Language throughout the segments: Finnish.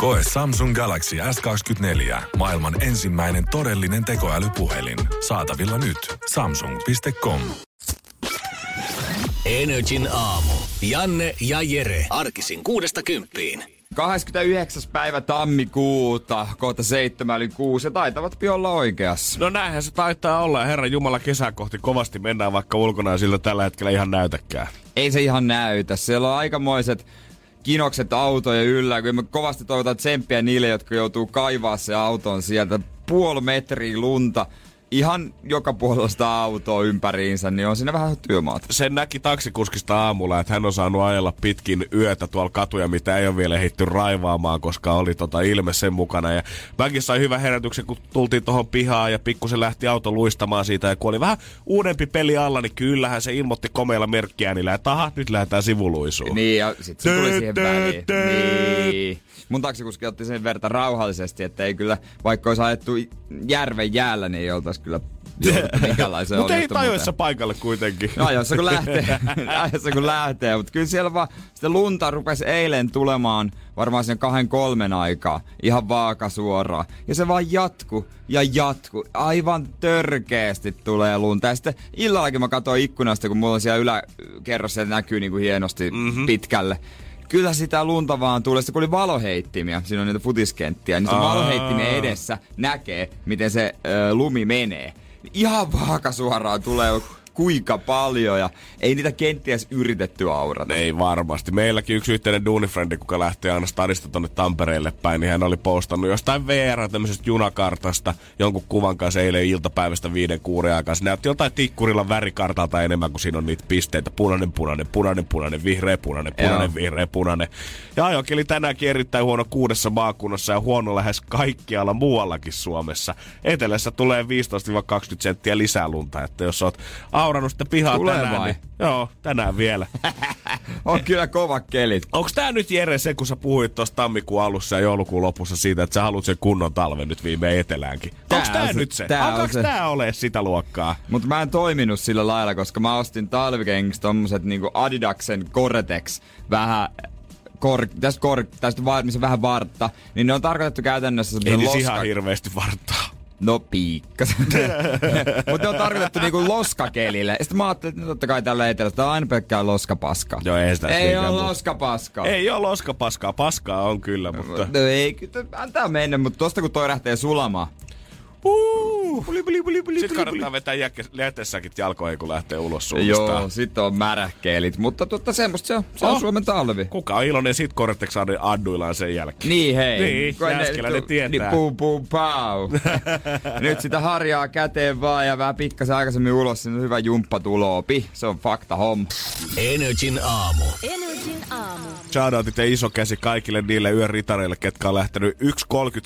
Koe Samsung Galaxy S24. Maailman ensimmäinen todellinen tekoälypuhelin. Saatavilla nyt. Samsung.com. Energin aamu. Janne ja Jere. Arkisin kuudesta kymppiin. 29. päivä tammikuuta, kohta seitsemän yli kuusi, ja taitavat olla oikeassa. No näinhän se taitaa olla, ja herran Jumala kesää kohti kovasti mennään vaikka ulkona sillä tällä hetkellä ihan näytäkään. Ei se ihan näytä. Siellä on aikamoiset kinokset autoja yllä. Kyllä me kovasti toivotaan tsemppiä niille, jotka joutuu kaivaa se auton sieltä puoli metriä lunta ihan joka puolella sitä autoa ympäriinsä, niin on siinä vähän työmaata. Sen näki taksikuskista aamulla, että hän on saanut ajella pitkin yötä tuolla katuja, mitä ei ole vielä hitty raivaamaan, koska oli tota ilme sen mukana. Ja mäkin sain hyvän herätyksen, kun tultiin tuohon pihaan ja pikkusen lähti auto luistamaan siitä. Ja kun oli vähän uudempi peli alla, niin kyllähän se ilmoitti komeilla merkkiäänillä, että aha, nyt lähdetään sivuluisuun. Niin, ja sitten se tuli siihen väliin. Niin. Mun taksikuski otti sen verta rauhallisesti, että ei kyllä, vaikka olisi ajettu järven jäällä, niin ei oltaisi kyllä Mutta ei tajoissa paikalle kuitenkin. No ajoissa kun lähtee, ajoissa kun lähtee, mutta kyllä siellä vaan sitä lunta rupesi eilen tulemaan varmaan sen kahden kolmen aikaa ihan vaaka suoraan. Ja se vaan jatku ja jatku. Aivan törkeästi tulee lunta. Ja sitten illallakin mä katsoin ikkunasta, kun mulla on siellä yläkerrossa ja näkyy niin kuin hienosti mm-hmm. pitkälle kyllä sitä lunta vaan tulee. Sitten kun oli valoheittimiä, siinä on niitä futiskenttiä, niin se valoheittimiä edessä näkee, miten se ö, lumi menee. Ihan vaaka suoraan tulee kuinka paljon ja ei niitä kenties yritetty aurata. Ei varmasti. Meilläkin yksi yhteinen duunifrendi, kuka lähtee aina stadista tonne Tampereelle päin, niin hän oli postannut jostain VR tämmöisestä junakartasta jonkun kuvan kanssa eilen iltapäivästä viiden kuuden aikaa. Se näytti jotain tikkurilla värikartalta enemmän kuin siinä on niitä pisteitä. Punainen, punainen, punainen, punainen, vihreä, punainen, punainen, Joo. vihreä, punainen. Ja ajokin oli tänäänkin erittäin huono kuudessa maakunnassa ja huono lähes kaikkialla muuallakin Suomessa. Etelässä tulee 15-20 senttiä lisää lunta, että jos oot aurannut sitä pihaa Tulee tänään. Vai? Niin, joo, tänään vielä. on kyllä kova kelit. Onko tää nyt Jere se, kun sä puhuit tuossa tammikuun alussa ja joulukuun lopussa siitä, että sä haluat sen kunnon talven nyt viime eteläänkin? Onko tää se, nyt se? Tää Alkaako se. tää ole sitä luokkaa? Mutta mä en toiminut sillä lailla, koska mä ostin talvikengiksi tommoset niinku Adidaksen Gore-Tex vähän kor, tästä, kor, tästä missä vähän vartta, niin ne on tarkoitettu käytännössä Ei loska... ihan hirveästi varttaa. No piikkas. Mutta on tarkoitettu niinku loskakelille. Sitten mä ajattelin, että totta kai tällä etelässä on aina pelkkää loskapaskaa. Joo, ei sitä Ei ole loskapaskaa. Ei ole loskapaskaa. Paskaa on kyllä, mutta... No ei, antaa mennä, mutta tosta kun toi lähtee sulamaan, Uh, puli, puli, puli, puli, sitten kannattaa vetää jätessäkin jalkoihin, kun lähtee ulos suusta. Joo, sitten on märäkkeelit. Mutta totta semmoista se on. Se on oh. Suomen talvi. Kuka on iloinen siitä Korteksaadin adduillaan sen jälkeen. Niin hei. Niin, ne tietää. Niin, puu, puu, pau. Nyt sitä harjaa käteen vaan ja vähän pikkasen aikaisemmin ulos. On hyvä jumppa tuloopi. Se on fakta homma. Energin aamu. Energin aamu. Shoutoutit ja iso käsi kaikille niille yön ritareille, ketkä on lähtenyt 1.30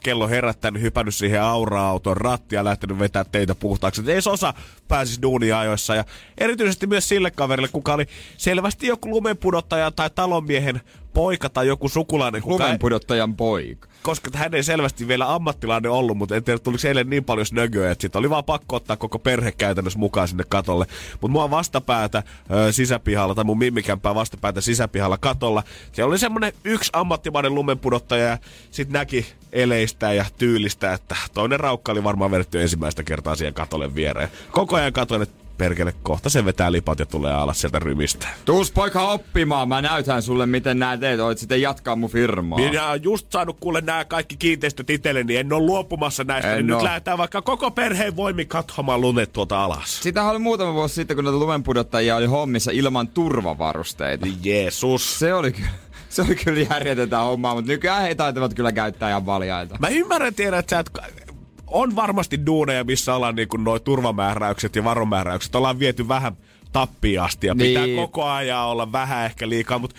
kello herättänyt, hypännyt siihen aura-auton rattia lähtenyt vetää teitä puhtaaksi. Edes osa pääsisi duuniajoissa. Ja erityisesti myös sille kaverille, kuka oli selvästi joku lumenpudottaja tai talonmiehen poika tai joku sukulainen. Lumenpudottajan poika. Koska hän ei selvästi vielä ammattilainen ollut, mutta en tiedä, tuliko eilen niin paljon snögöä, että sitten oli vaan pakko ottaa koko perhe käytännössä mukaan sinne katolle. Mutta mua vastapäätä ö, sisäpihalla, tai mun mimmikämpää vastapäätä sisäpihalla katolla. Siellä oli semmonen yksi ammattimainen lumenpudottaja ja sitten näki eleistä ja tyylistä, että toinen raukka oli varmaan vedetty ensimmäistä kertaa siihen katolle viereen. Koko ajan katoin, että perkele, kohta se vetää lipat ja tulee alas sieltä rymistä. Tuus poika oppimaan, mä näytän sulle miten nää teet, oot sitten jatkaa mun firmaa. Minä oon just saanut kuule nämä kaikki kiinteistöt itselleni, niin en ole luopumassa näistä, en niin nyt lähdetään vaikka koko perheen voimin katsomaan lunet tuolta alas. Sitä oli muutama vuosi sitten, kun näitä lumenpudottajia oli hommissa ilman turvavarusteita. Jeesus. Se oli kyllä se oli kyllä järjetöntä hommaa, mutta nykyään he taitavat kyllä käyttää ihan valjaita. Mä ymmärrän tiedä, että sä et on varmasti duuneja, missä ollaan niin nuo turvamääräykset ja varomääräykset. Ollaan viety vähän tappiin asti ja pitää niin. koko ajan olla vähän ehkä liikaa, mutta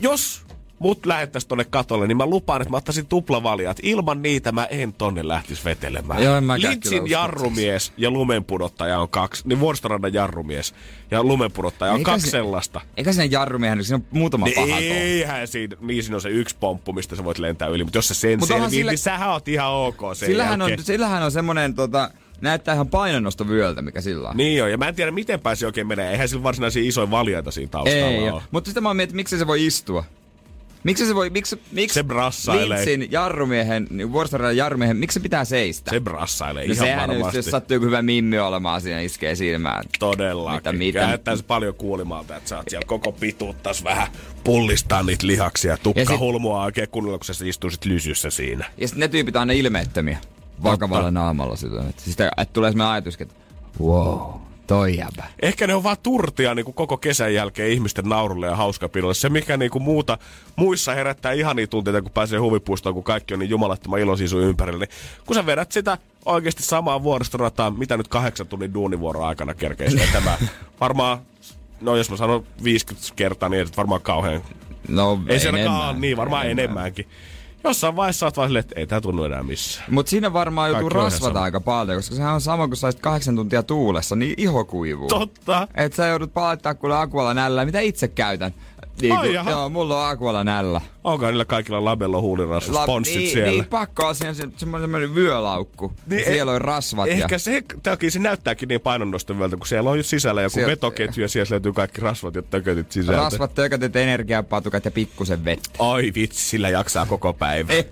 jos mut lähettäisiin tonne katolle, niin mä lupaan, että mä ottaisin tuplavaliat. Ilman niitä mä en tonne lähtis vetelemään. Joo, Lintsin usko, jarrumies ja lumenpudottaja on kaksi. Niin vuoristorannan jarrumies ja lumenpudottaja on Eikä kaksi se- sellaista. Eikä siinä jarrumiehen, siinä on muutama Niin paha eihän siinä, niin siinä on se yksi pomppu, mistä sä voit lentää yli. Mutta jos sä sen Mut onhan selviit, sillä- niin sähän oot ihan ok sen Sillähän on, jälkeen. sillähän on semmonen tota, näyttää ihan painonnostovyöltä, mikä sillä on. Niin joo, ja mä en tiedä miten päin se oikein menee. Eihän sillä varsinaisia isoja valjaita siinä taustalla Ei, ole. mutta sitten mä oon miettinyt, miksi se voi istua. Miksi se voi, miksi, miksi Se brassailee. Lintsin jarrumiehen, niin vuoristoradan jarrumiehen, miksi se pitää seistä? Se brassailee no ihan sehän just, varmasti. jos sattuu joku hyvä mimmi olemaan siinä, iskee silmään. Todellakin. Mitä, Mitä, se paljon kuulimalta, että sä oot siellä koko pituuttas vähän pullistaa niitä lihaksia. Tukka hulmua oikein kunnolla, kun sä istuisit lysyssä siinä. Ja sitten ne tyypit on aina ilmeettömiä. Vakavalla naamalla. Että, siis että tulee semmoinen ajatus, että wow, toi jäbä. Ehkä ne on vaan turtia niin kuin koko kesän jälkeen ihmisten naurulle ja hauskapidolle. Se, mikä niin kuin muuta muissa herättää ihania tunteita, kun pääsee huvipuistoon, kun kaikki on niin jumalattoman iloisia sun ympärillä. Niin kun sä vedät sitä oikeasti samaa vuoristorataa, mitä nyt kahdeksan tunnin duunivuoron aikana kerkeisi vetämään. Varmaan, no jos mä sanon 50 kertaa, niin ei varmaan kauhean. No Ei se enemmän. niin varmaan enemmänkin. Jossain vaiheessa oot vaan silleen, että ei tää tunnu enää missään. Mutta siinä varmaan joutuu rasvata aika paljon, koska sehän on sama kuin saisit kahdeksan tuntia tuulessa, niin iho kuivuu. Totta. Et sä joudut palauttaa kuule akualla nällä, mitä itse käytän. Niin, Ai kun, jaha. joo, mulla on akualla nällä. Onko niillä kaikilla labello huulirasvas La- sponssit niin, siellä? Niin, pakko on siinä se, semmoinen, semmoinen vyölaukku. Niin, siellä on rasvat. Ehkä ja, se, takia se näyttääkin niin painonnostavyöltä, kun siellä on just sisällä joku Sieltä- vetoketju ja siellä löytyy kaikki rasvat ja tökötit sisältä. rasvat, tökätet, energiapatukat ja pikkusen vettä. Oi vitsi, sillä jaksaa koko päivä.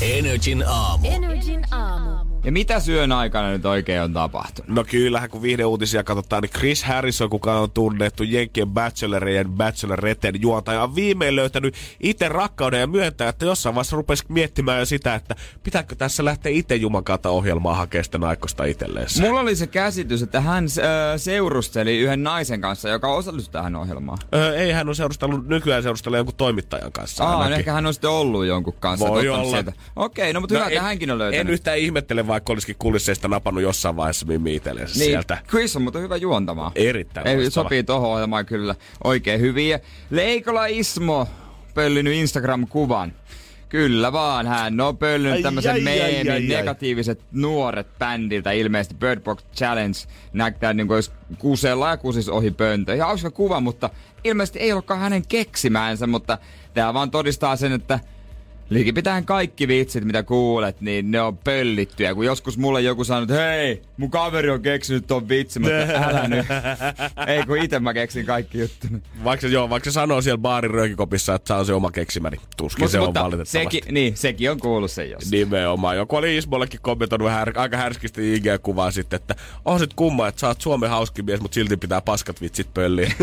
Energin aamu. Energin aamu. Ja mitä syön aikana nyt oikein on tapahtunut? No kyllähän, kun viihdeuutisia katsotaan, niin Chris Harrison, kuka on tunnettu Jenkkien Bachelorien Bacheloreten juontaja, on viimein löytänyt itse rakkauden ja myöntää, että jossain vaiheessa rupesi miettimään jo sitä, että pitääkö tässä lähteä itse Jumakata ohjelmaa hakemaan sitä naikkosta itselleen. Mulla oli se käsitys, että hän äh, seurusteli yhden naisen kanssa, joka osallistui tähän ohjelmaan. Öö, ei hän on seurustellut, nykyään seurustelee jonkun toimittajan kanssa Aa, no ainakin. ehkä hän on sitten ollut jonkun kanssa. Voi olla. Okei, no mutta hyvä, että hänkin on löytänyt. En yhtään ihmettele, vaikka olisikin kulisseista napannut jossain vaiheessa Mimmi itsellensä Niin, sieltä. Chris on mutta hyvä juontamaan. Erittäin Ei, loistava. Sopii tohon ohjelmaan kyllä oikein hyvin. Ja Leikola Ismo pöllinyt Instagram-kuvan. Kyllä vaan, hän on pöllynyt tämmöisen meemin, ai, ai. negatiiviset nuoret bändiltä, ilmeisesti Bird Box Challenge näyttää niin kuin olisi kuseella ja kusis ohi pöntö. Ihan hauska kuva, mutta ilmeisesti ei olekaan hänen keksimäänsä, mutta tämä vaan todistaa sen, että Likipitäen kaikki vitsit, mitä kuulet, niin ne on pöllittyjä. Kun joskus mulle joku sanoo, että hei, mun kaveri on keksinyt ton vitsi, mutta älä nyt. Ei kun itse mä keksin kaikki juttu. Vaikka, joo, vaikka se sanoo siellä baarin röökikopissa, että se on se oma keksimä, niin tuskin Mut, se on mutta valitettavasti. sekin, niin, sekin on kuullut sen jos. Nimenomaan. Joku oli Ismollekin kommentoinut här, aika härskisti IG-kuvaa sitten, että on sit kumma, että sä oot Suomen hauskin mies, mutta silti pitää paskat vitsit pölliin.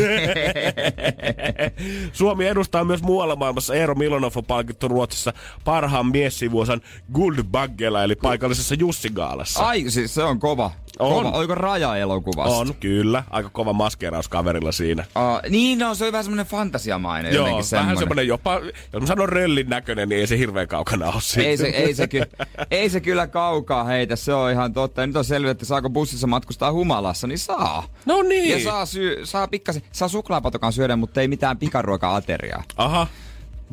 Suomi edustaa myös muualla maailmassa. Eero Milonov on palkittu Ruotsissa parhaan miessivuosan Guldbaggella, eli paikallisessa Jussi-gaalassa. Ai, siis se on kova. On. Kova. Oliko raja-elokuvasta? On, kyllä. Aika kova maskeeraus kaverilla siinä. Uh, niin, no se on vähän semmonen fantasiamainen Joo, jotenkin vähän semmonen. semmonen jopa, jos mä sanon röllin näköinen, niin ei se hirveän kaukana ole siitä. Ei se, ei, se ky, ei se kyllä kaukaa heitä, se on ihan totta. Ja nyt on selviä, että saako bussissa matkustaa humalassa, niin saa. No niin. Ja saa, syö, saa pikkasen, saa suklaapatokan syödä, mutta ei mitään pikaruoka-ateriaa. Aha.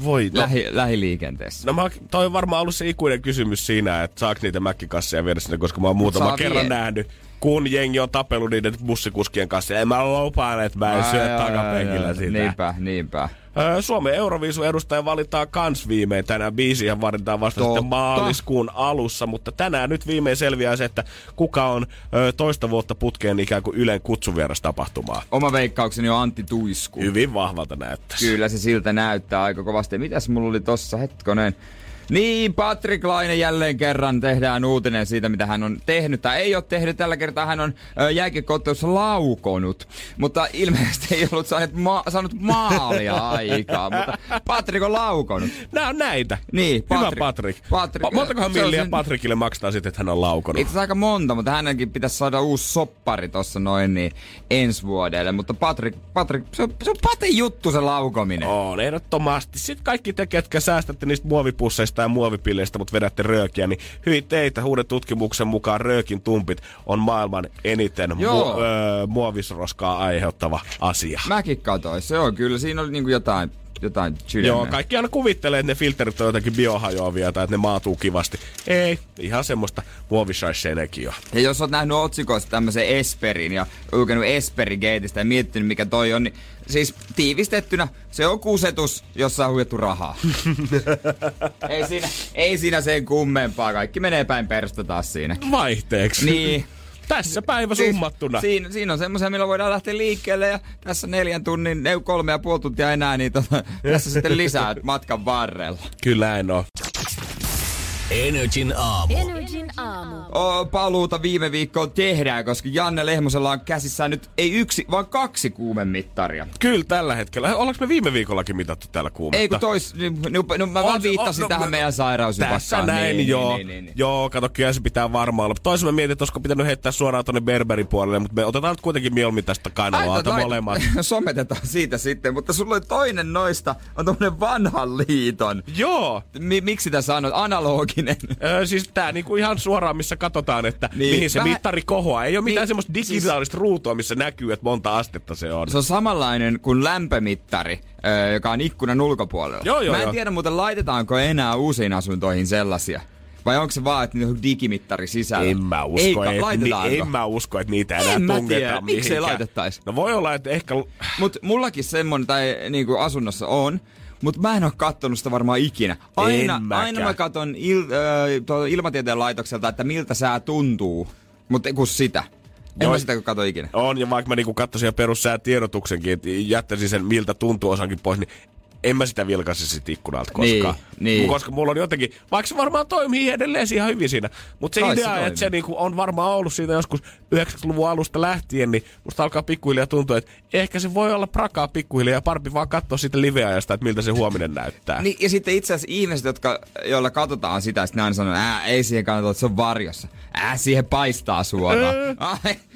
Voi. No, Lähi, lähiliikenteessä. no mä, toi on varmaan ollut se ikuinen kysymys siinä, että saako niitä mäkkikasseja viedä sinne, koska mä oon muutama saa kerran vie- nähnyt, kun jengi on tapellut niiden bussikuskien kanssa. Ei mä lupaan, että mä en Ai, syö ai, takapenkillä ai, sitä. Niinpä, niinpä. Suomen Euroviisun edustaja valitaan kans viimein. Tänään biisiä valitaan vasta Totta. sitten maaliskuun alussa, mutta tänään nyt viimein selviää se, että kuka on ö, toista vuotta putkeen ikään kuin Ylen kutsuvieras tapahtumaa. Oma veikkaukseni on Antti Tuisku. Hyvin vahvalta näyttäisi. Kyllä se siltä näyttää aika kovasti. Mitäs mulla oli tossa hetkonen? Niin, Patrick Laine jälleen kerran tehdään uutinen siitä, mitä hän on tehnyt. Tai ei ole tehnyt, tällä kertaa hän on jääkiekkoottelussa laukonut. Mutta ilmeisesti ei ollut saanut, ma- saanut maalia aikaa. Mutta Patrick on laukonut. Nää on näitä. Niin, Hyvä Patrick. Patrick. Patrick. Pa- Montakohan milliä sen- Patrickille maksaa sitten, että hän on laukonut? Itse aika monta, mutta hänenkin pitäisi saada uusi soppari tossa noin niin ensi vuodelle. Mutta Patrick, Patrick se, on, se on Patin juttu se laukominen. On, ehdottomasti. Sitten kaikki te, ketkä säästätte niistä muovipusseista ja muovipilleistä, mutta vedätte röökiä, niin hyvin teitä. Uuden tutkimuksen mukaan röökin tumpit on maailman eniten Joo. mu- öö, muovisroskaa aiheuttava asia. Mäkin katsoin, se on kyllä, siinä oli niinku jotain jotain sydämeen. Joo, kaikki aina kuvittelee, että ne filterit on jotenkin biohajoavia tai että ne maatuu kivasti. Ei, ihan semmoista muovishaissenekin Ja jos oot nähnyt otsikoista tämmöisen Esperin ja lukenut Esperigateista ja miettinyt mikä toi on, niin siis tiivistettynä se on kusetus, jossa on huijattu rahaa. ei, siinä, ei siinä sen kummempaa, kaikki menee päin perusta taas siinä. Vaihteeksi. Niin. Tässä päivä Siis summattuna. Siinä, siinä on semmoisia, millä voidaan lähteä liikkeelle ja tässä neljän tunnin, ei kolme ja puoli tuntia enää, niin tota, tässä sitten lisää matkan varrella. Kyllä en oo. Energin aamu. Energin aamu. O, paluuta viime viikkoon tehdään, koska Janne Lehmosella on käsissään nyt ei yksi, vaan kaksi kuumemittaria. Kyllä tällä hetkellä. Ollaanko me viime viikollakin mitattu täällä kuumetta? Ei kun tois, no, no, no mä On vaan viittasin on- no, tähän mä- meidän sairausjupakkaan. Tässä näin, niin, joo. Niin, niin, niin. Joo, kato, kyllä se pitää varmaan olla. Toisaalta mä mietin, että olisiko pitänyt heittää suoraan tonne Berberin puolelle, mutta me otetaan nyt kuitenkin mieluummin tästä kainaloalta Laita- molemmat. Sometetaan siitä sitten, mutta sulla on toinen noista, on tommonen vanhan liiton. Joo, Mi- miksi sitä sanot? Analoginen. Öö, siis tää niinku ihan suoraan, missä katsotaan, että Niin, mihin se vähän- mittari kohoaa. Ei ole mitään Niin, semmoista digitaalista ruutua, missä näkyy, että monta astetta se on. Se on samanlainen kuin lämpömittari, ö, joka on ikkunan ulkopuolella. Joo, joo, Mä en joo. tiedä muuten laitetaanko enää uusiin asuntoihin sellaisia. Vai onko se vaan, että on digimittari sisällä? En mä usko, Eikä, et, ni, en mä usko, että niitä enää En tungetaan tiedä. Miksei mihinkään. laitettais? No voi olla, että ehkä... Mut mullakin semmonen, tai niinku asunnossa on, mutta mä en oo kattonut sitä varmaan ikinä. Aina, En mäkään. aina mä katon il, äh, ilmatieteen laitokselta, että miltä sää tuntuu. Mutta kun sitä. En Joo. mä sitä kato ikinä. On, ja vaikka mä niinku katsoisin jo perussäätiedotuksenkin, että jättäisin sen miltä tuntuu osankin pois, niin en mä sitä vilkaisi sit ikkunalta koskaan. Niin, niin. Koska mulla on jotenkin, vaikka se varmaan toimii edelleen ihan hyvin siinä, mutta se Kai se idea, toimii. että se niinku on varmaan ollut siitä joskus 90-luvun alusta lähtien, niin musta alkaa pikkuhiljaa tuntua, että ehkä se voi olla prakaa pikkuhiljaa ja parempi vaan katsoa siitä liveajasta, että miltä se huominen näyttää. Niin, ja sitten itse asiassa ihmiset, jotka, joilla katsotaan sitä, sitten ne aina sanoo, ää, ei siihen kannata, että se on varjossa. Ää, siihen paistaa suoraan.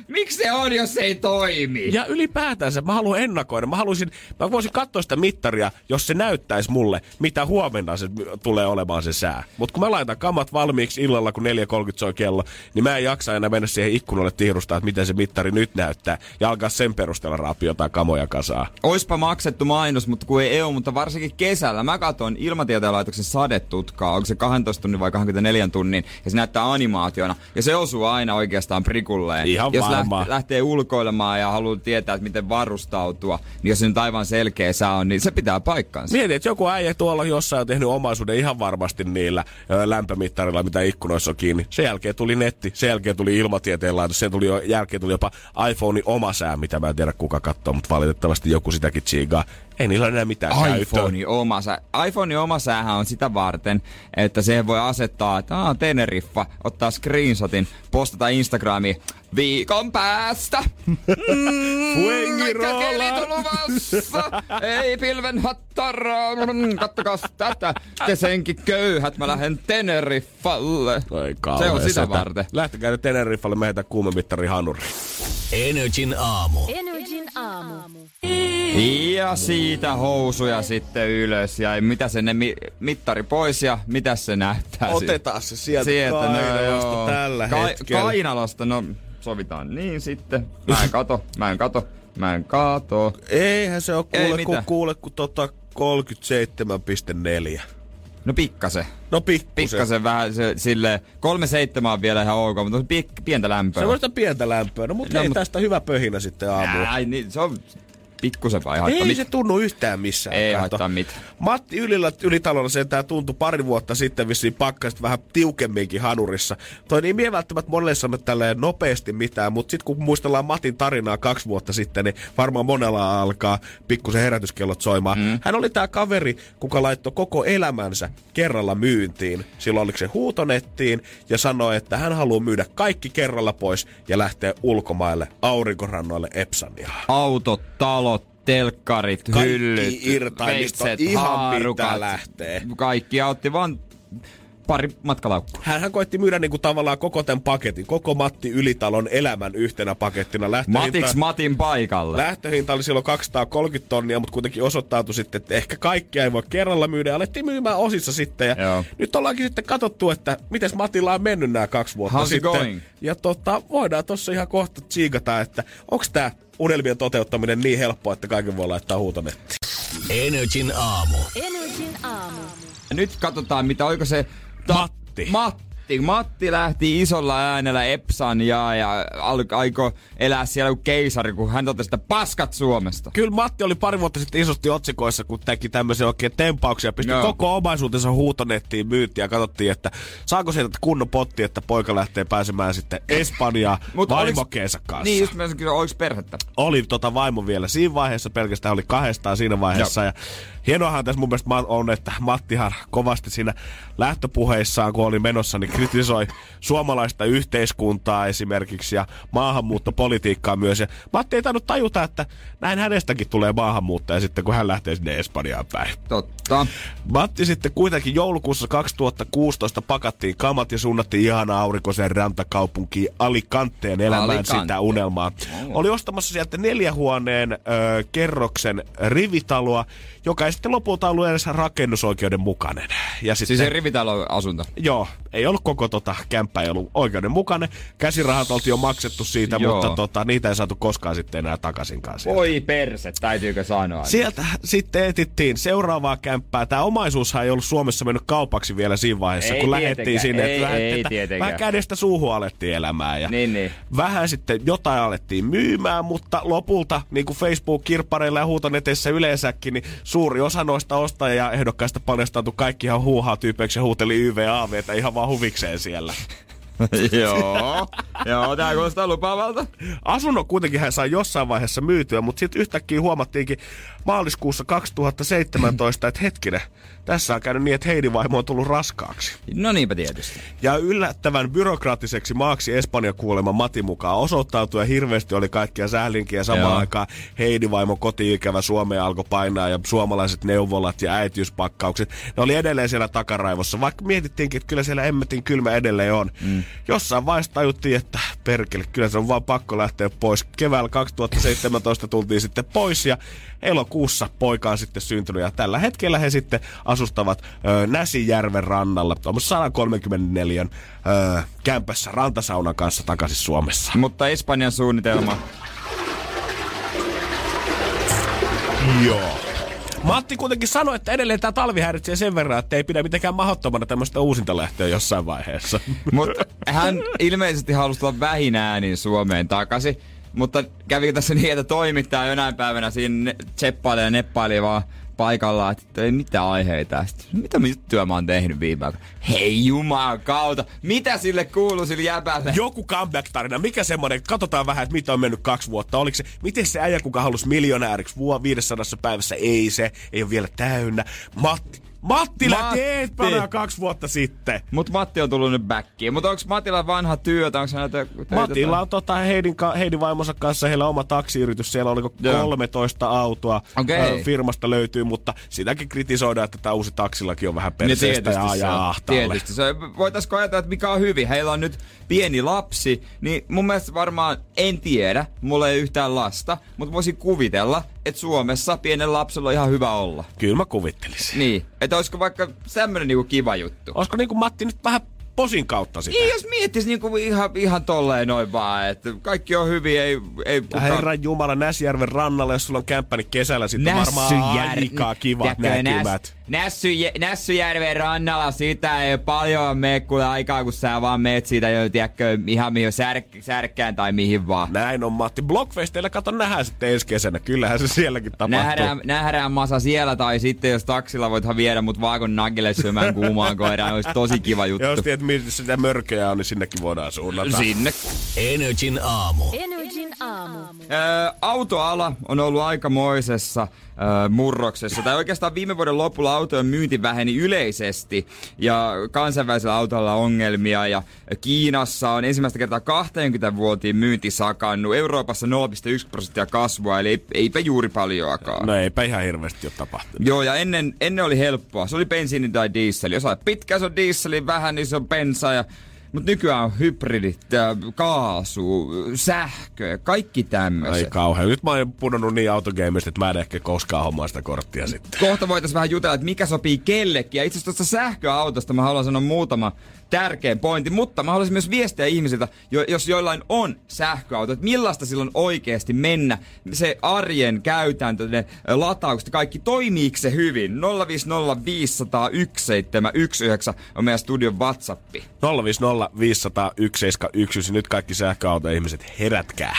Miksi se on, jos se ei toimi? Ja ylipäätänsä mä haluan ennakoida. Mä haluaisin, mä voisin katsoa sitä mittaria, jos se näyttäisi mulle, mitä huomenna se tulee olemaan se sää. Mutta kun mä laitan kamat valmiiksi illalla, kun 4.30 soi kello, niin mä en jaksa enää mennä siihen ikkunalle tihrustaa, että miten se mittari nyt näyttää. Ja alkaa sen perusteella raapia jotain kamoja kasaa. Oispa maksettu mainos, mutta kun ei ole, mutta varsinkin kesällä. Mä katson ilmatieteen laitoksen sadetutkaa, onko se 12 tunnin vai 24 tunnin, ja se näyttää animaationa. Ja se osuu aina oikeastaan prikulleen. Ihan jos. Lähtee, lähtee ulkoilemaan ja haluaa tietää, että miten varustautua, niin jos se nyt aivan selkeä sää on, niin se pitää paikkansa. Mietin, että joku äijä tuolla jossain on tehnyt omaisuuden ihan varmasti niillä ö, lämpömittarilla, mitä ikkunoissa on kiinni. Sen jälkeen tuli netti, sen jälkeen tuli ilmatieteen laitos, sen tuli jo, jälkeen tuli jopa iPhonein oma sää, mitä mä en tiedä kuka katsoo, mutta valitettavasti joku sitäkin tsiigaa. Ei niillä ole enää mitään käyttöä. iPhone oma sää. iPhone oma säähän on sitä varten, että se voi asettaa, että Aa, Teneriffa, ottaa screenshotin, postata Instagramiin viikon päästä. Mm, luvassa, ei pilven hattara. Mm, Kattokas tätä, te senkin köyhät, mä lähden Teneriffalle. Se on sitä varten. Lähtekää nyt Teneriffalle meitä kuumemittari hanuriin. Energin aamu. Energin aamu. Ja siitä housuja sitten ylös ja mitä se ne mi- mittari pois ja mitä se näyttää? Otetaan se sieltä, Sieltä, no kainalosta joo. tällä Ka- hetkellä. Kainalosta, no sovitaan niin sitten. Mä en kato, mä en kato, mä en kato. Eihän se ole Ei kuule, kun, mitään. kuule, kun tota 37,4. No pikkasen. No pikkusen. Pikkasen vähän se, sille kolme seitsemän on vielä ihan ok, mutta pik- pientä lämpöä. Se on sitä pientä lämpöä. No mutta No, ei mut- tästä hyvä pöhinä sitten aamulla. Ai, niin, se on pikkusen vai haittaa Ei mit- se tunnu yhtään missään. Ei Kato. haittaa mitään. Matti Ylillä, Ylitalolla se tää tuntui pari vuotta sitten vissiin pakkasit vähän tiukemminkin hanurissa. Toi niin mie välttämättä monelle sano tälleen nopeasti mitään, mutta sitten kun muistellaan Matin tarinaa kaksi vuotta sitten, niin varmaan monella alkaa pikkusen herätyskellot soimaan. Mm. Hän oli tää kaveri, kuka laittoi koko elämänsä kerralla myyntiin. Silloin oliko se huutonettiin ja sanoi, että hän haluaa myydä kaikki kerralla pois ja lähteä ulkomaille aurinkorannoille Epsaniaan. Autot, talot, telkkarit, Kaikki hyllyt, irtaimisto, veitset, ihan haarukat. mitä lähtee. Kaikki otti vaan pari matkalaukkua. Hän koitti myydä niinku tavallaan koko tämän paketin, koko Matti Ylitalon elämän yhtenä pakettina. Lähtöhinta, Matiks Matin paikalle. lähtöhinta oli silloin 230 tonnia, mutta kuitenkin osoittautui sitten, että ehkä kaikkia ei voi kerralla myydä. Ja alettiin myymään osissa sitten. Ja Joo. nyt ollaankin sitten katsottu, että miten Matilla on mennyt nämä kaksi vuotta How's it sitten. going? Ja tota, voidaan tuossa ihan kohta tsiikata, että onko tämä unelmien toteuttaminen niin helppoa, että kaiken voi laittaa huutonettiin. Energin aamu. Energin aamu. Ja nyt katsotaan, mitä oiko se... Matti. Matti. Matti lähti isolla äänellä Epsan ja, ja aiko elää siellä kuin keisari, kun hän totesi, että paskat Suomesta. Kyllä Matti oli pari vuotta sitten isosti otsikoissa, kun teki tämmöisiä oikein tempauksia. Pisti Joo. koko omaisuutensa huutonettiin myytti ja katsottiin, että saako sieltä kunnon potti, että poika lähtee pääsemään sitten Espanjaan vaimokeensa kanssa. Niin, just mä sanoin, oliko perhettä? oli tota vaimo vielä siinä vaiheessa, pelkästään oli kahdestaan siinä vaiheessa. Ja hienoahan tässä mun mielestä on, että Mattihan kovasti siinä lähtöpuheissaan, kun oli menossa, niin kritisoi suomalaista yhteiskuntaa esimerkiksi ja maahanmuuttopolitiikkaa myös. Ja Matti ei tainnut tajuta, että näin hänestäkin tulee maahanmuuttaja sitten, kun hän lähtee sinne Espanjaan päin. Totta. Matti sitten kuitenkin joulukuussa 2016 pakattiin kamat ja suunnattiin ihana aurinkoiseen rantakaupunkiin Alicanteen elämään Alicante. sitä unelmaa. Oli ostamassa sieltä neljähuoneen ö, kerroksen rivitaloa, joka ei sitten lopulta ollut edes rakennusoikeuden mukainen. Ja sitten, Siis se rivitalon asunto. Joo, ei ollut koko tota kämppää, ei ollut oikeudenmukainen. Käsirahat oltiin jo maksettu siitä, Joo. mutta tota, niitä ei saatu koskaan sitten enää takaisinkaan sieltä. Oi perse, täytyykö sanoa. Sieltä sitten etittiin seuraavaa kämppää. Tämä omaisuushan ei ollut Suomessa mennyt kaupaksi vielä siinä vaiheessa, Ei kun lähdettiin sinne. ei- että vähän, ei että tietenkään. vähän kädestä suuhun alettiin elämään. Ja Niin, niin. Vähän sitten jotain alettiin myymään, mutta lopulta, niin kuin Facebook-kirppareilla ja huutoneteissä yleensäkin, niin suuri osa noista ostajia ja ehdokkaista paljastautui kaikki ihan huuhaa tyypeiksi ja huuteli YVAVtä ihan vaan huvikseen siellä. Joo. Joo, tää kuulostaa lupaavalta. Asunnon kuitenkin hän sai jossain vaiheessa myytyä, mutta sitten yhtäkkiä huomattiinkin maaliskuussa 2017, että hetkinen, tässä on käynyt niin, että Heidi vaimo on tullut raskaaksi. No niinpä tietysti. Ja yllättävän byrokraattiseksi maaksi Espanja kuulema Mati mukaan osoittautui ja hirveästi oli kaikkia sählinkiä ja samaan Joo. aikaan Heidi vaimo koti-ikävä Suomeen alkoi painaa ja suomalaiset neuvolat ja äitiyspakkaukset. Ne oli edelleen siellä takaraivossa, vaikka mietittiinkin, että kyllä siellä emmetin kylmä edelleen on. Mm. Jossain vaiheessa tajuttiin, että perkele, kyllä se on vaan pakko lähteä pois. Keväällä 2017 tultiin sitten pois ja elokuussa poika on sitten syntynyt ja tällä hetkellä he sitten asustavat ö, Näsijärven rannalla tuommoisessa 134 ö, kämpässä rantasaunan kanssa takaisin Suomessa. Mutta Espanjan suunnitelma. Joo. Matti kuitenkin sanoi, että edelleen tämä talvi häiritsee sen verran, että ei pidä mitenkään mahdottomana tämmöistä uusinta lähtöä jossain vaiheessa. Mutta hän ilmeisesti halusi tulla vähin äänin Suomeen takaisin. Mutta kävikö tässä niin, että toimittaja jonain päivänä siinä tseppailee ja neppailee vaan paikallaan, että ei mitään aiheita. Sitten, mitä juttuja mä oon tehnyt viime aikoina? Hei juman kautta, mitä sille kuuluu sille jäbälle? Joku comeback-tarina, mikä semmonen, katsotaan vähän, että mitä on mennyt kaksi vuotta. Oliko se, miten se äijä, kuka halusi miljonääriksi vuo 500 päivässä, ei se, ei ole vielä täynnä. Matti, Matti lähti Matti. Espanjaan kaksi vuotta sitten. Mut Matti on tullut nyt backiin. Mutta onko Matilla vanha työ, onko näitä... töitä on tota Heidin, ka- Heidin vaimonsa kanssa, heillä on oma taksiyritys, siellä oliko Joo. 13 autoa Okei. ö, firmasta löytyy, mutta sitäkin kritisoidaan, että tämä uusi taksillakin on vähän Niin perseestä ja ajaa ahtaalle. Tietysti. Se, voitaisko ajatella, että mikä on hyvin? Heillä on nyt pieni lapsi, niin mun mielestä varmaan, en tiedä, mulla ei yhtään lasta, mutta voisin kuvitella, että Suomessa pienen lapsella on ihan hyvä olla. Kyllä mä kuvittelisin. Niin, että olisiko vaikka tämmönen niinku kiva juttu. Olisiko niinku Matti nyt vähän posin kautta sitä? Niin, jos miettis niinku ihan, ihan tolleen noin vaan, että kaikki on hyvin, ei, ei kukaan... herran Jumala, Näsjärven rannalla, jos sulla on kämppä, niin kesällä sitten on varmaan Nässyjär- aika kivat näkymät. Näs, Nässy, Nässyjärven rannalla sitä ei paljon mene kuule aikaa, kun sä vaan meet siitä jo, tiedätkö, ihan mihin sär, särkkään tai mihin vaan. Näin on Matti. Blockfesteillä kato nähdään sitten ensi kesänä. Kyllähän se sielläkin tapahtuu. Nähdään, nähdään masa siellä tai sitten jos taksilla voithan viedä mut vaakon nagille syömään kuumaan koiraan, olisi tosi kiva juttu. Jos tiedät, missä sitä mörköjä on, niin sinnekin voidaan suunnata. Sinne. Energin aamu. Energin aamu. Ö, autoala on ollut aikamoisessa murroksessa. Tai oikeastaan viime vuoden lopulla autojen myynti väheni yleisesti ja kansainvälisellä autolla on ongelmia ja Kiinassa on ensimmäistä kertaa 20 vuotiin myynti sakannut. Euroopassa 0,1 prosenttia kasvua, eli ei, eipä juuri paljoakaan. No eipä ihan hirveästi ole tapahtunut. Joo, ja ennen, ennen oli helppoa. Se oli bensiini tai diesel. Jos olet pitkä, se on dieseli, vähän, niin se on bensa. Ja Mutta nykyään on hybridit, kaasu, sähkö, kaikki Ai tämmöiset. kauhean. Nyt mä oon pudonnut niin autogameista, että mä en ehkä koskaan hommaa sitä korttia sitten. Kohta voitaisiin vähän jutella, että mikä sopii kellekin. Ja itse asiassa tuosta sähköautosta mä haluan sanoa muutama tärkeä pointti, mutta mä haluaisin myös viestiä ihmisiltä, jo, jos joillain on sähköauto, että millaista silloin oikeasti mennä. Se arjen käytäntö, ne lataukset, kaikki, toimiiko se hyvin? 050501719 on meidän studion WhatsAppi. 050 500 171. Nyt kaikki sähköautoihmiset, herätkää.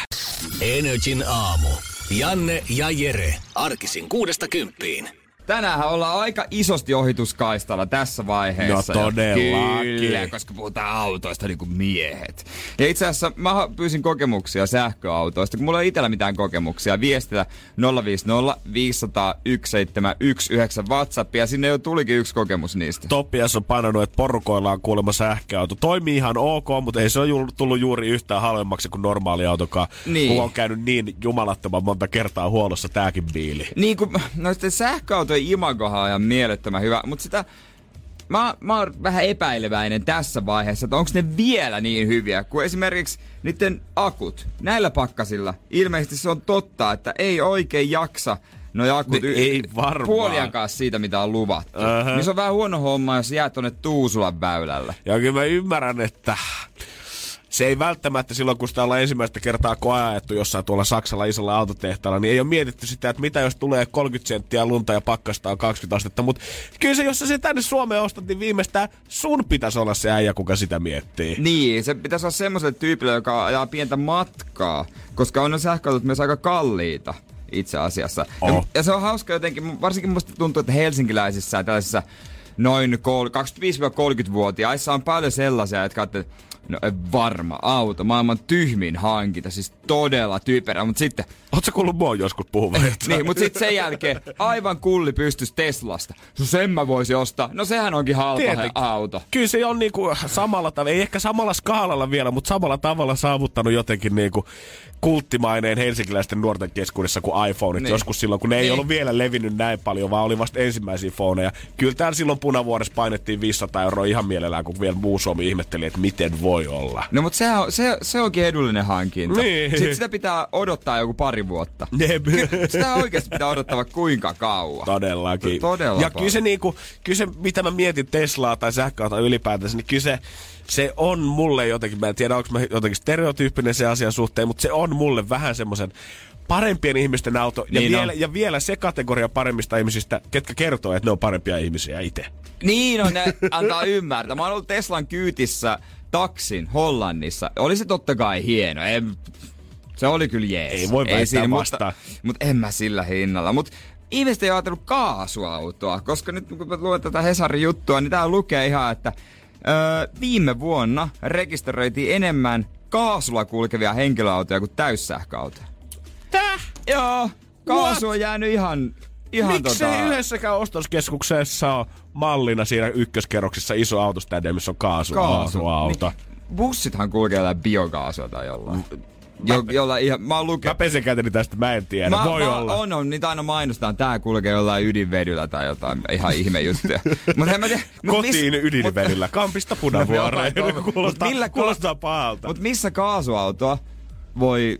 Energin aamu. Janne ja Jere. Arkisin kuudesta kymppiin. Tänään ollaan aika isosti ohituskaistalla tässä vaiheessa. No todellakin. Kyllä, koska puhutaan autoista niin kuin miehet. Ja itse asiassa mä pyysin kokemuksia sähköautoista, kun mulla ei itsellä mitään kokemuksia. Viestillä 050 500 1719 WhatsApp ja sinne jo tulikin yksi kokemus niistä. Toppias on painanut, että porukoilla on kuulemma sähköauto. Toimii ihan ok, mutta ei se ole tullut juuri yhtään halvemmaksi kuin normaali autokaan. Niin. Kun on käynyt niin jumalattoman monta kertaa huollossa tääkin biili. Niin kuin, no sitten sähköautojen imagohan on ihan mielettömän hyvä, mutta sitä mä, mä oon vähän epäileväinen tässä vaiheessa, että onko ne vielä niin hyviä kuin esimerkiksi niiden akut. Näillä pakkasilla ilmeisesti se on totta, että ei oikein jaksa no akut Ne ei varmaan. puoliakaan siitä, mitä on luvattu. Ähä. Niin se on vähän huono homma, jos jäät tonne Tuusulan väylälle. Ja kyllä mä ymmärrän, että se ei välttämättä silloin, kun sitä ollaan ensimmäistä kertaa koeajettu jossain tuolla Saksalla isolla autotehtaalla, niin ei ole mietitty sitä, että mitä jos tulee 30 senttiä lunta ja pakkasta on 20 astetta. Mutta kyllä se, jos sä se tänne Suomeen ostat, niin viimeistään sun pitäisi olla se äijä, kuka sitä miettii. Niin, se pitäisi olla semmoiselle tyypille, joka ajaa pientä matkaa, koska on ne sähköautot myös aika kalliita itse asiassa. Ja, Oh. ja, se on hauska jotenkin, varsinkin musta tuntuu, että helsinkiläisissä ja tällaisissa noin kol- 25-30-vuotiaissa on paljon sellaisia, jotka ajattelevat, no ei varma auto, maailman tyhmin hankinta, siis todella typerä, mutta sitten Oletko kuullut mua joskus puhuvan? niin, mutta sitten sen jälkeen aivan kulli pystys Teslasta. No sen mä voisin ostaa. No sehän onkin halpa Tietenkin. auto. Kyllä se on niinku samalla tavalla, ei ehkä samalla skaalalla vielä, mutta samalla tavalla saavuttanut jotenkin niinku kulttimaineen helsinkiläisten nuorten keskuudessa kuin iPhoneit Niin. joskus silloin, kun ne ei Niin. ollut vielä levinnyt näin paljon, vaan oli vasta ensimmäisiä foneja. Kyllä täällä silloin punavuodessa painettiin 500 euroa ihan mielellään, kun vielä muu Suomi ihmetteli, että miten voi olla. No mutta se, on, se, se onkin edullinen hankinta. Niin. Sitten sitä pitää odottaa joku pari vuotta. Ne, Sitä oikeasti pitää odottaa kuinka kauan. Todellakin. Todella ja kyllä se, niinku, kyllä se, mitä mä mietin Teslaa tai sähköautoa ylipäätänsä, niin kyllä se, se on mulle jotenkin, mä en tiedä onko mä jotenkin stereotyyppinen se asian suhteen, mutta se on mulle vähän semmoisen parempien ihmisten auto. Ja, Niin vielä, on. ja vielä se kategoria paremmista ihmisistä, ketkä kertoo, että ne on parempia ihmisiä itse. Niin on, ne antaa ymmärtää. Mä oon ollut Teslan kyytissä taksin Hollannissa. Oli se totta kai hieno. En, se oli kyllä jees. Ei voi väittää vastaan. Mutta, mutta en mä sillä hinnalla. Mutta ihmiset ei ole ajatellut kaasuautoa, koska nyt kun mä luen tätä Hesarin juttua, niin tää lukee ihan, että öö, viime vuonna rekisteröitiin enemmän kaasulla kulkevia henkilöautoja kuin täyssähköautoja. Täh? Joo, kaasu What? on jäänyt ihan, ihan Miksi tota... yhdessäkään ostoskeskuksessa on mallina siinä ykköskerroksessa iso autostäde, missä on kaasuauto? Niin, bussithan kulkee jollain biokaasua tai jollain. Jo, jolla ihan, mä oon Mä lukenut. pesen käteni tästä, mä en tiedä. Mä, Voi mä, olla. On, on, niitä aina mainostaan. Tää kulkee jollain ydinvedyllä tai jotain ihan ihme juttuja. Mut en mä tiedä, mut Kotiin miss- ydinvedellä. Kampista punavuoreen. Kuulostaa, millä kuulostaa pahalta. Mut missä kaasuautoa voi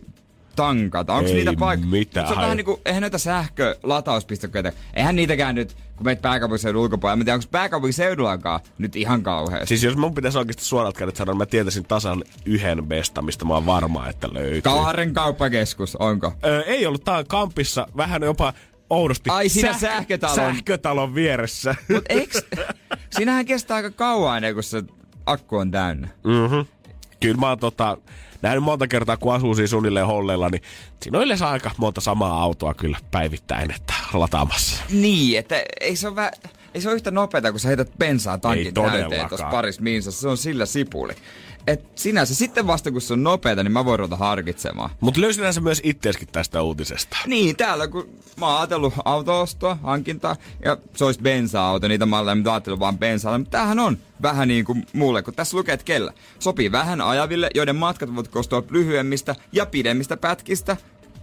tankata? Onko niitä paikkoja? mitään Se on vähän niinku, eihän noita sähkölatauspistokkeita. Eihän niitäkään nyt, kun meet pääkaupunkiseudun ulkopuolella. Mä tiedän, onko pääkaupunkiseudullakaan nyt ihan kauheasti. Siis jos mun pitäisi oikeasti suoralta kädet sanoa, niin mä tietäisin tasan yhden besta, mistä mä oon varma, että löytyy. Kaaren kauppakeskus, onko? Öö, ei ollut, tää on Kampissa vähän jopa oudosti. Ai, siinä sähkötalon- Sähkötalon vieressä. Mut eiks... Siinähän kestää aika kauan ennen kuin se akku on täynnä. mm-hmm. Kyllä mä oon tota, nähnyt monta kertaa, kun asuu siinä suunnilleen holleilla, niin siinä on yleensä aika monta samaa autoa kyllä päivittäin, että lataamassa. Niin, että ei se ole vä... Ei se ole yhtä nopeeta, kun sä heität bensaa tankin täyteen tuossa parissa miinsassa. Se on sillä sipuli. Et sinänsä sitten vasta kun se on nopeeta, niin mä voin ruveta harkitsemaan. Mutta löysinhän se myös itseeskin tästä uutisesta. Niin, täällä kun mä oon ajatellut autoostoa, hankintaa, ja se olisi bensa-auto, niitä malleja, mitä ajatellut vaan bensaa. Mutta tämähän on vähän niin kuin mulle, kun tässä lukee, että kellä. Sopii vähän ajaville, joiden matkat voivat koostua lyhyemmistä ja pidemmistä pätkistä.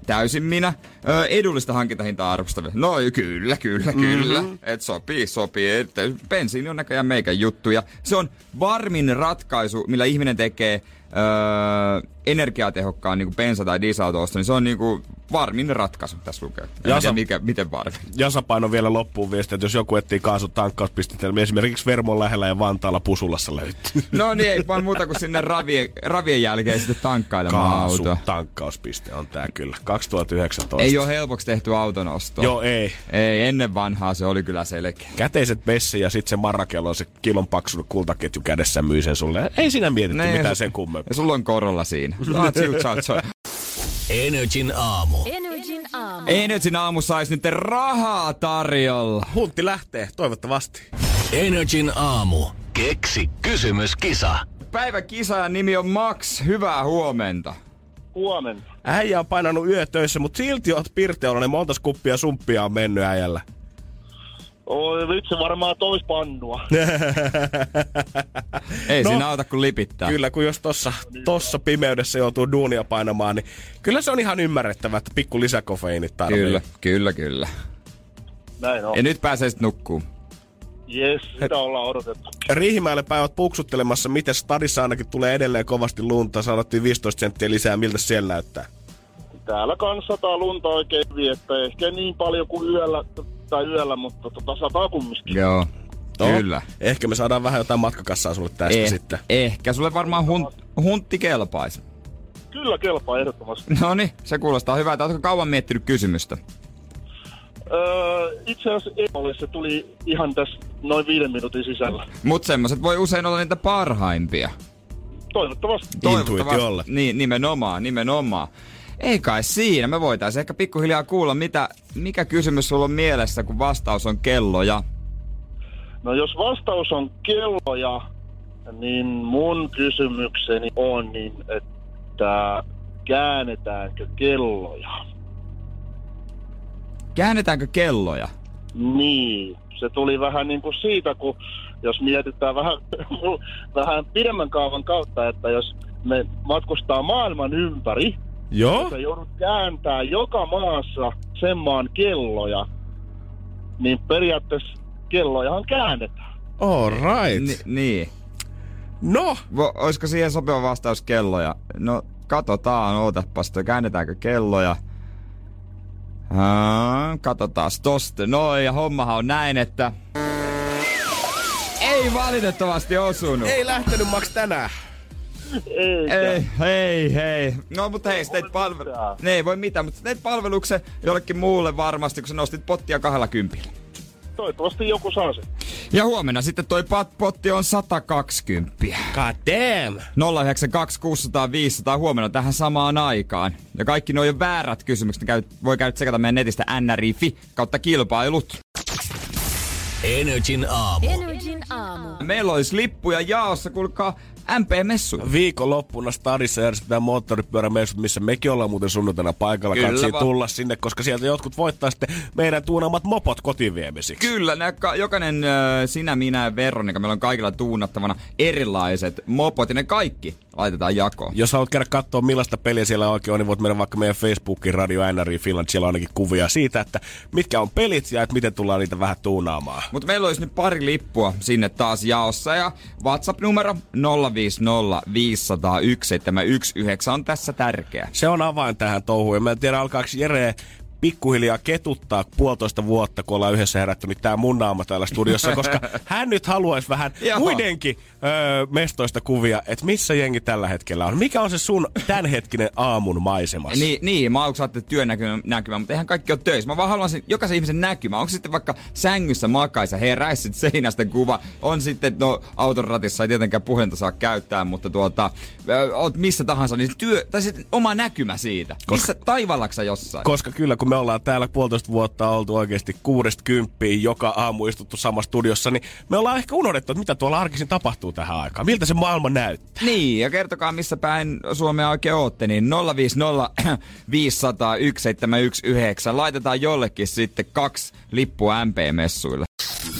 Täysin minä. Ö, edullista hankintahintaa arvostavia. No kyllä, kyllä, kyllä. Mm-hmm. Et sopii, sopii. Et, bensiini on näköjään meikän juttu. Ja se on varmin ratkaisu, millä ihminen tekee öö, energiatehokkaan niin bensa- tai dieselautosta, niin se on niin kuin varmin ratkaisu tässä lukee. Jasa- mikä, miten varmin. Jasapaino vielä loppuun viesti, että jos joku etsii kaasutankkauspistettä, niin esimerkiksi Vermon lähellä ja Vantaalla Pusulassa löytyy. No niin, ei vaan muuta kuin sinne ravien, ravien jälkeen sitten tankkailemaan auto. Kaasutankauspiste on tää kyllä. 2019. Ei ole helpoksi tehty auton osto. Joo, ei. Ei, ennen vanhaa se oli kyllä selkeä. Käteiset Bessi ja sitten se marrakello on se kilon paksu kultaketju kädessä myy sen sulle. Ei siinä mietitty Niin, mitään se- sen kummempaa. Ja sulla on korolla siinä. Tsau, tsau. Energin aamu. Energin aamu. Ei nyt rahaa tarjolla. Huntti lähtee, toivottavasti. Energin aamu. Keksi kysymyskisa. Päivän kisaajan nimi on Max. Hyvää huomenta. Huomenta. Äijä on painanut yötöissä, mutta silti oot pirteolla, monta skuppia sumppia on mennyt äijällä. Oi vitsi, varmaan tois pannua. Ei No. siinä auta kuin lipittää. Kyllä, kun jos tossa, tossa pimeydessä joutuu duunia painamaan, niin kyllä se on ihan ymmärrettävää, että pikku lisäkofeiinit tarvii. Kyllä, kyllä, kyllä. Näin on. Ja nyt pääsee sitten nukkuu. Jes, sitä ollaan odotettu. Riihimäelle päin oot puksuttelemassa, miten stadissa ainakin tulee edelleen kovasti lunta. Sanottiin 15 senttiä lisää, miltä siellä näyttää? Täällä kans sataa lunta oikein hyvin, että ehkä niin paljon kuin yöllä, tai yöllä, mutta tota sataa kumminkin. Joo, No, kyllä. Ehkä me saadaan vähän jotain matkakassaa sulle tästä Eh, sitten. ehkä sulle varmaan hun, huntti kelpaisi. Kyllä kelpaa ehdottomasti. No niin, se kuulostaa hyvältä. Oletko kauan miettinyt kysymystä? Öö, itse asiassa ei ole, se tuli ihan tässä noin viiden minuutin sisällä. Mut semmoset voi usein olla niitä parhaimpia. Toivottavasti. Intuitiolle. Niin, nimenomaan, nimenomaan. Ei kai siinä. Me voitaisiin ehkä pikkuhiljaa kuulla, mitä, mikä kysymys sulla on mielessä, kun vastaus on kelloja. No jos vastaus on kelloja, niin mun kysymykseni on, niin että käännetäänkö kelloja? Käännetäänkö kelloja? Niin, se tuli vähän niin kuin siitä, kun jos mietitään vähän, vähän pidemmän kaavan kautta, että jos me matkustaa maailman ympäri, Joo? sä joudut kääntää joka maassa sen maan kelloja, niin periaatteessa kellojahan käännetään. All right. Ni, niin. No, Vo, olisiko siihen sopiva vastaus kelloja? No, katsotaan, ootapas, käännetäänkö kelloja? Haa, katsotaan tosta. No ja hommahan on näin, että... Ei valitettavasti osunut. ei lähtenyt Max tänään. Ei, hei, hei. No mutta hei, sä teit palvelu... Ne ei voi mitään, mutta sä teit palveluksen jollekin muulle varmasti, kun sä nostit pottia kahdella kympillä. Toivottavasti joku saa sen. Ja huomenna sitten toi pat- potti on 120. God damn. 092 600 500 huomenna tähän samaan aikaan. Ja kaikki nuo jo väärät kysymykset ne käy, voi käydä tsekata meidän netistä nri.fi kautta kilpailut. Energin aamu. Energin aamu. Meillä olisi lippuja jaossa, kuulkaa MP-messu. Viikonloppuna stadissa järjestetään moottoripyörämessut, missä mekin ollaan muuten sunnuntaina paikalla. Kyllä Katsii vaan. tulla sinne, koska sieltä jotkut voittaa sitten meidän tuunaamat mopot kotiviemisiksi. Kyllä, nää ka- jokainen sinä, minä ja Veronika, meillä on kaikilla tuunattavana erilaiset mopot ja ne kaikki laitetaan jakoon. Jos haluat käydä katsoa millaista peliä siellä oikein on, niin voit mennä vaikka meidän Facebookin Radio NRI Finland. Siellä on ainakin kuvia siitä, että mitkä on pelit ja että miten tullaan niitä vähän tuunaamaan. Mutta meillä olisi nyt pari lippua sinne taas jaossa ja WhatsApp-numero 050 500 1719 on tässä tärkeä. Se on avain tähän touhuun. Mä en tiedä, alkaako Jere pikkuhiljaa ketuttaa puolitoista vuotta, kun ollaan yhdessä herätty, niin tää mun naama täällä studiossa, koska hän nyt haluaisi vähän Joo. muidenkin öö, mestoista kuvia, että missä jengi tällä hetkellä on. Mikä on se sun tämänhetkinen aamun maisemas? Niin, niin, mä aluksi ajattelin työnäkymä, näkymä, mutta eihän kaikki ole töissä. Mä vaan haluan sen, jokaisen ihmisen näkymä. Onko sitten vaikka sängyssä makaisa, heräis sit seinästä kuva. On sitten, no auton ratissa ei tietenkään puhelinta saa käyttää, mutta tuota, ö, oot missä tahansa, niin työ, tai sitten oma näkymä siitä. Missä taivallaksa jossain? Koska kyllä, kun me ollaan täällä puolitoista vuotta oltu oikeasti kuudesta kymppiin joka aamu istuttu samassa studiossa, niin me ollaan ehkä unohdettu, että mitä tuolla arkisin tapahtuu tähän aikaan. Miltä se maailma näyttää? Niin, ja kertokaa missä päin Suomea oikein ootte, niin 050 500 1719. Laitetaan jollekin sitten kaksi lippua MP-messuille.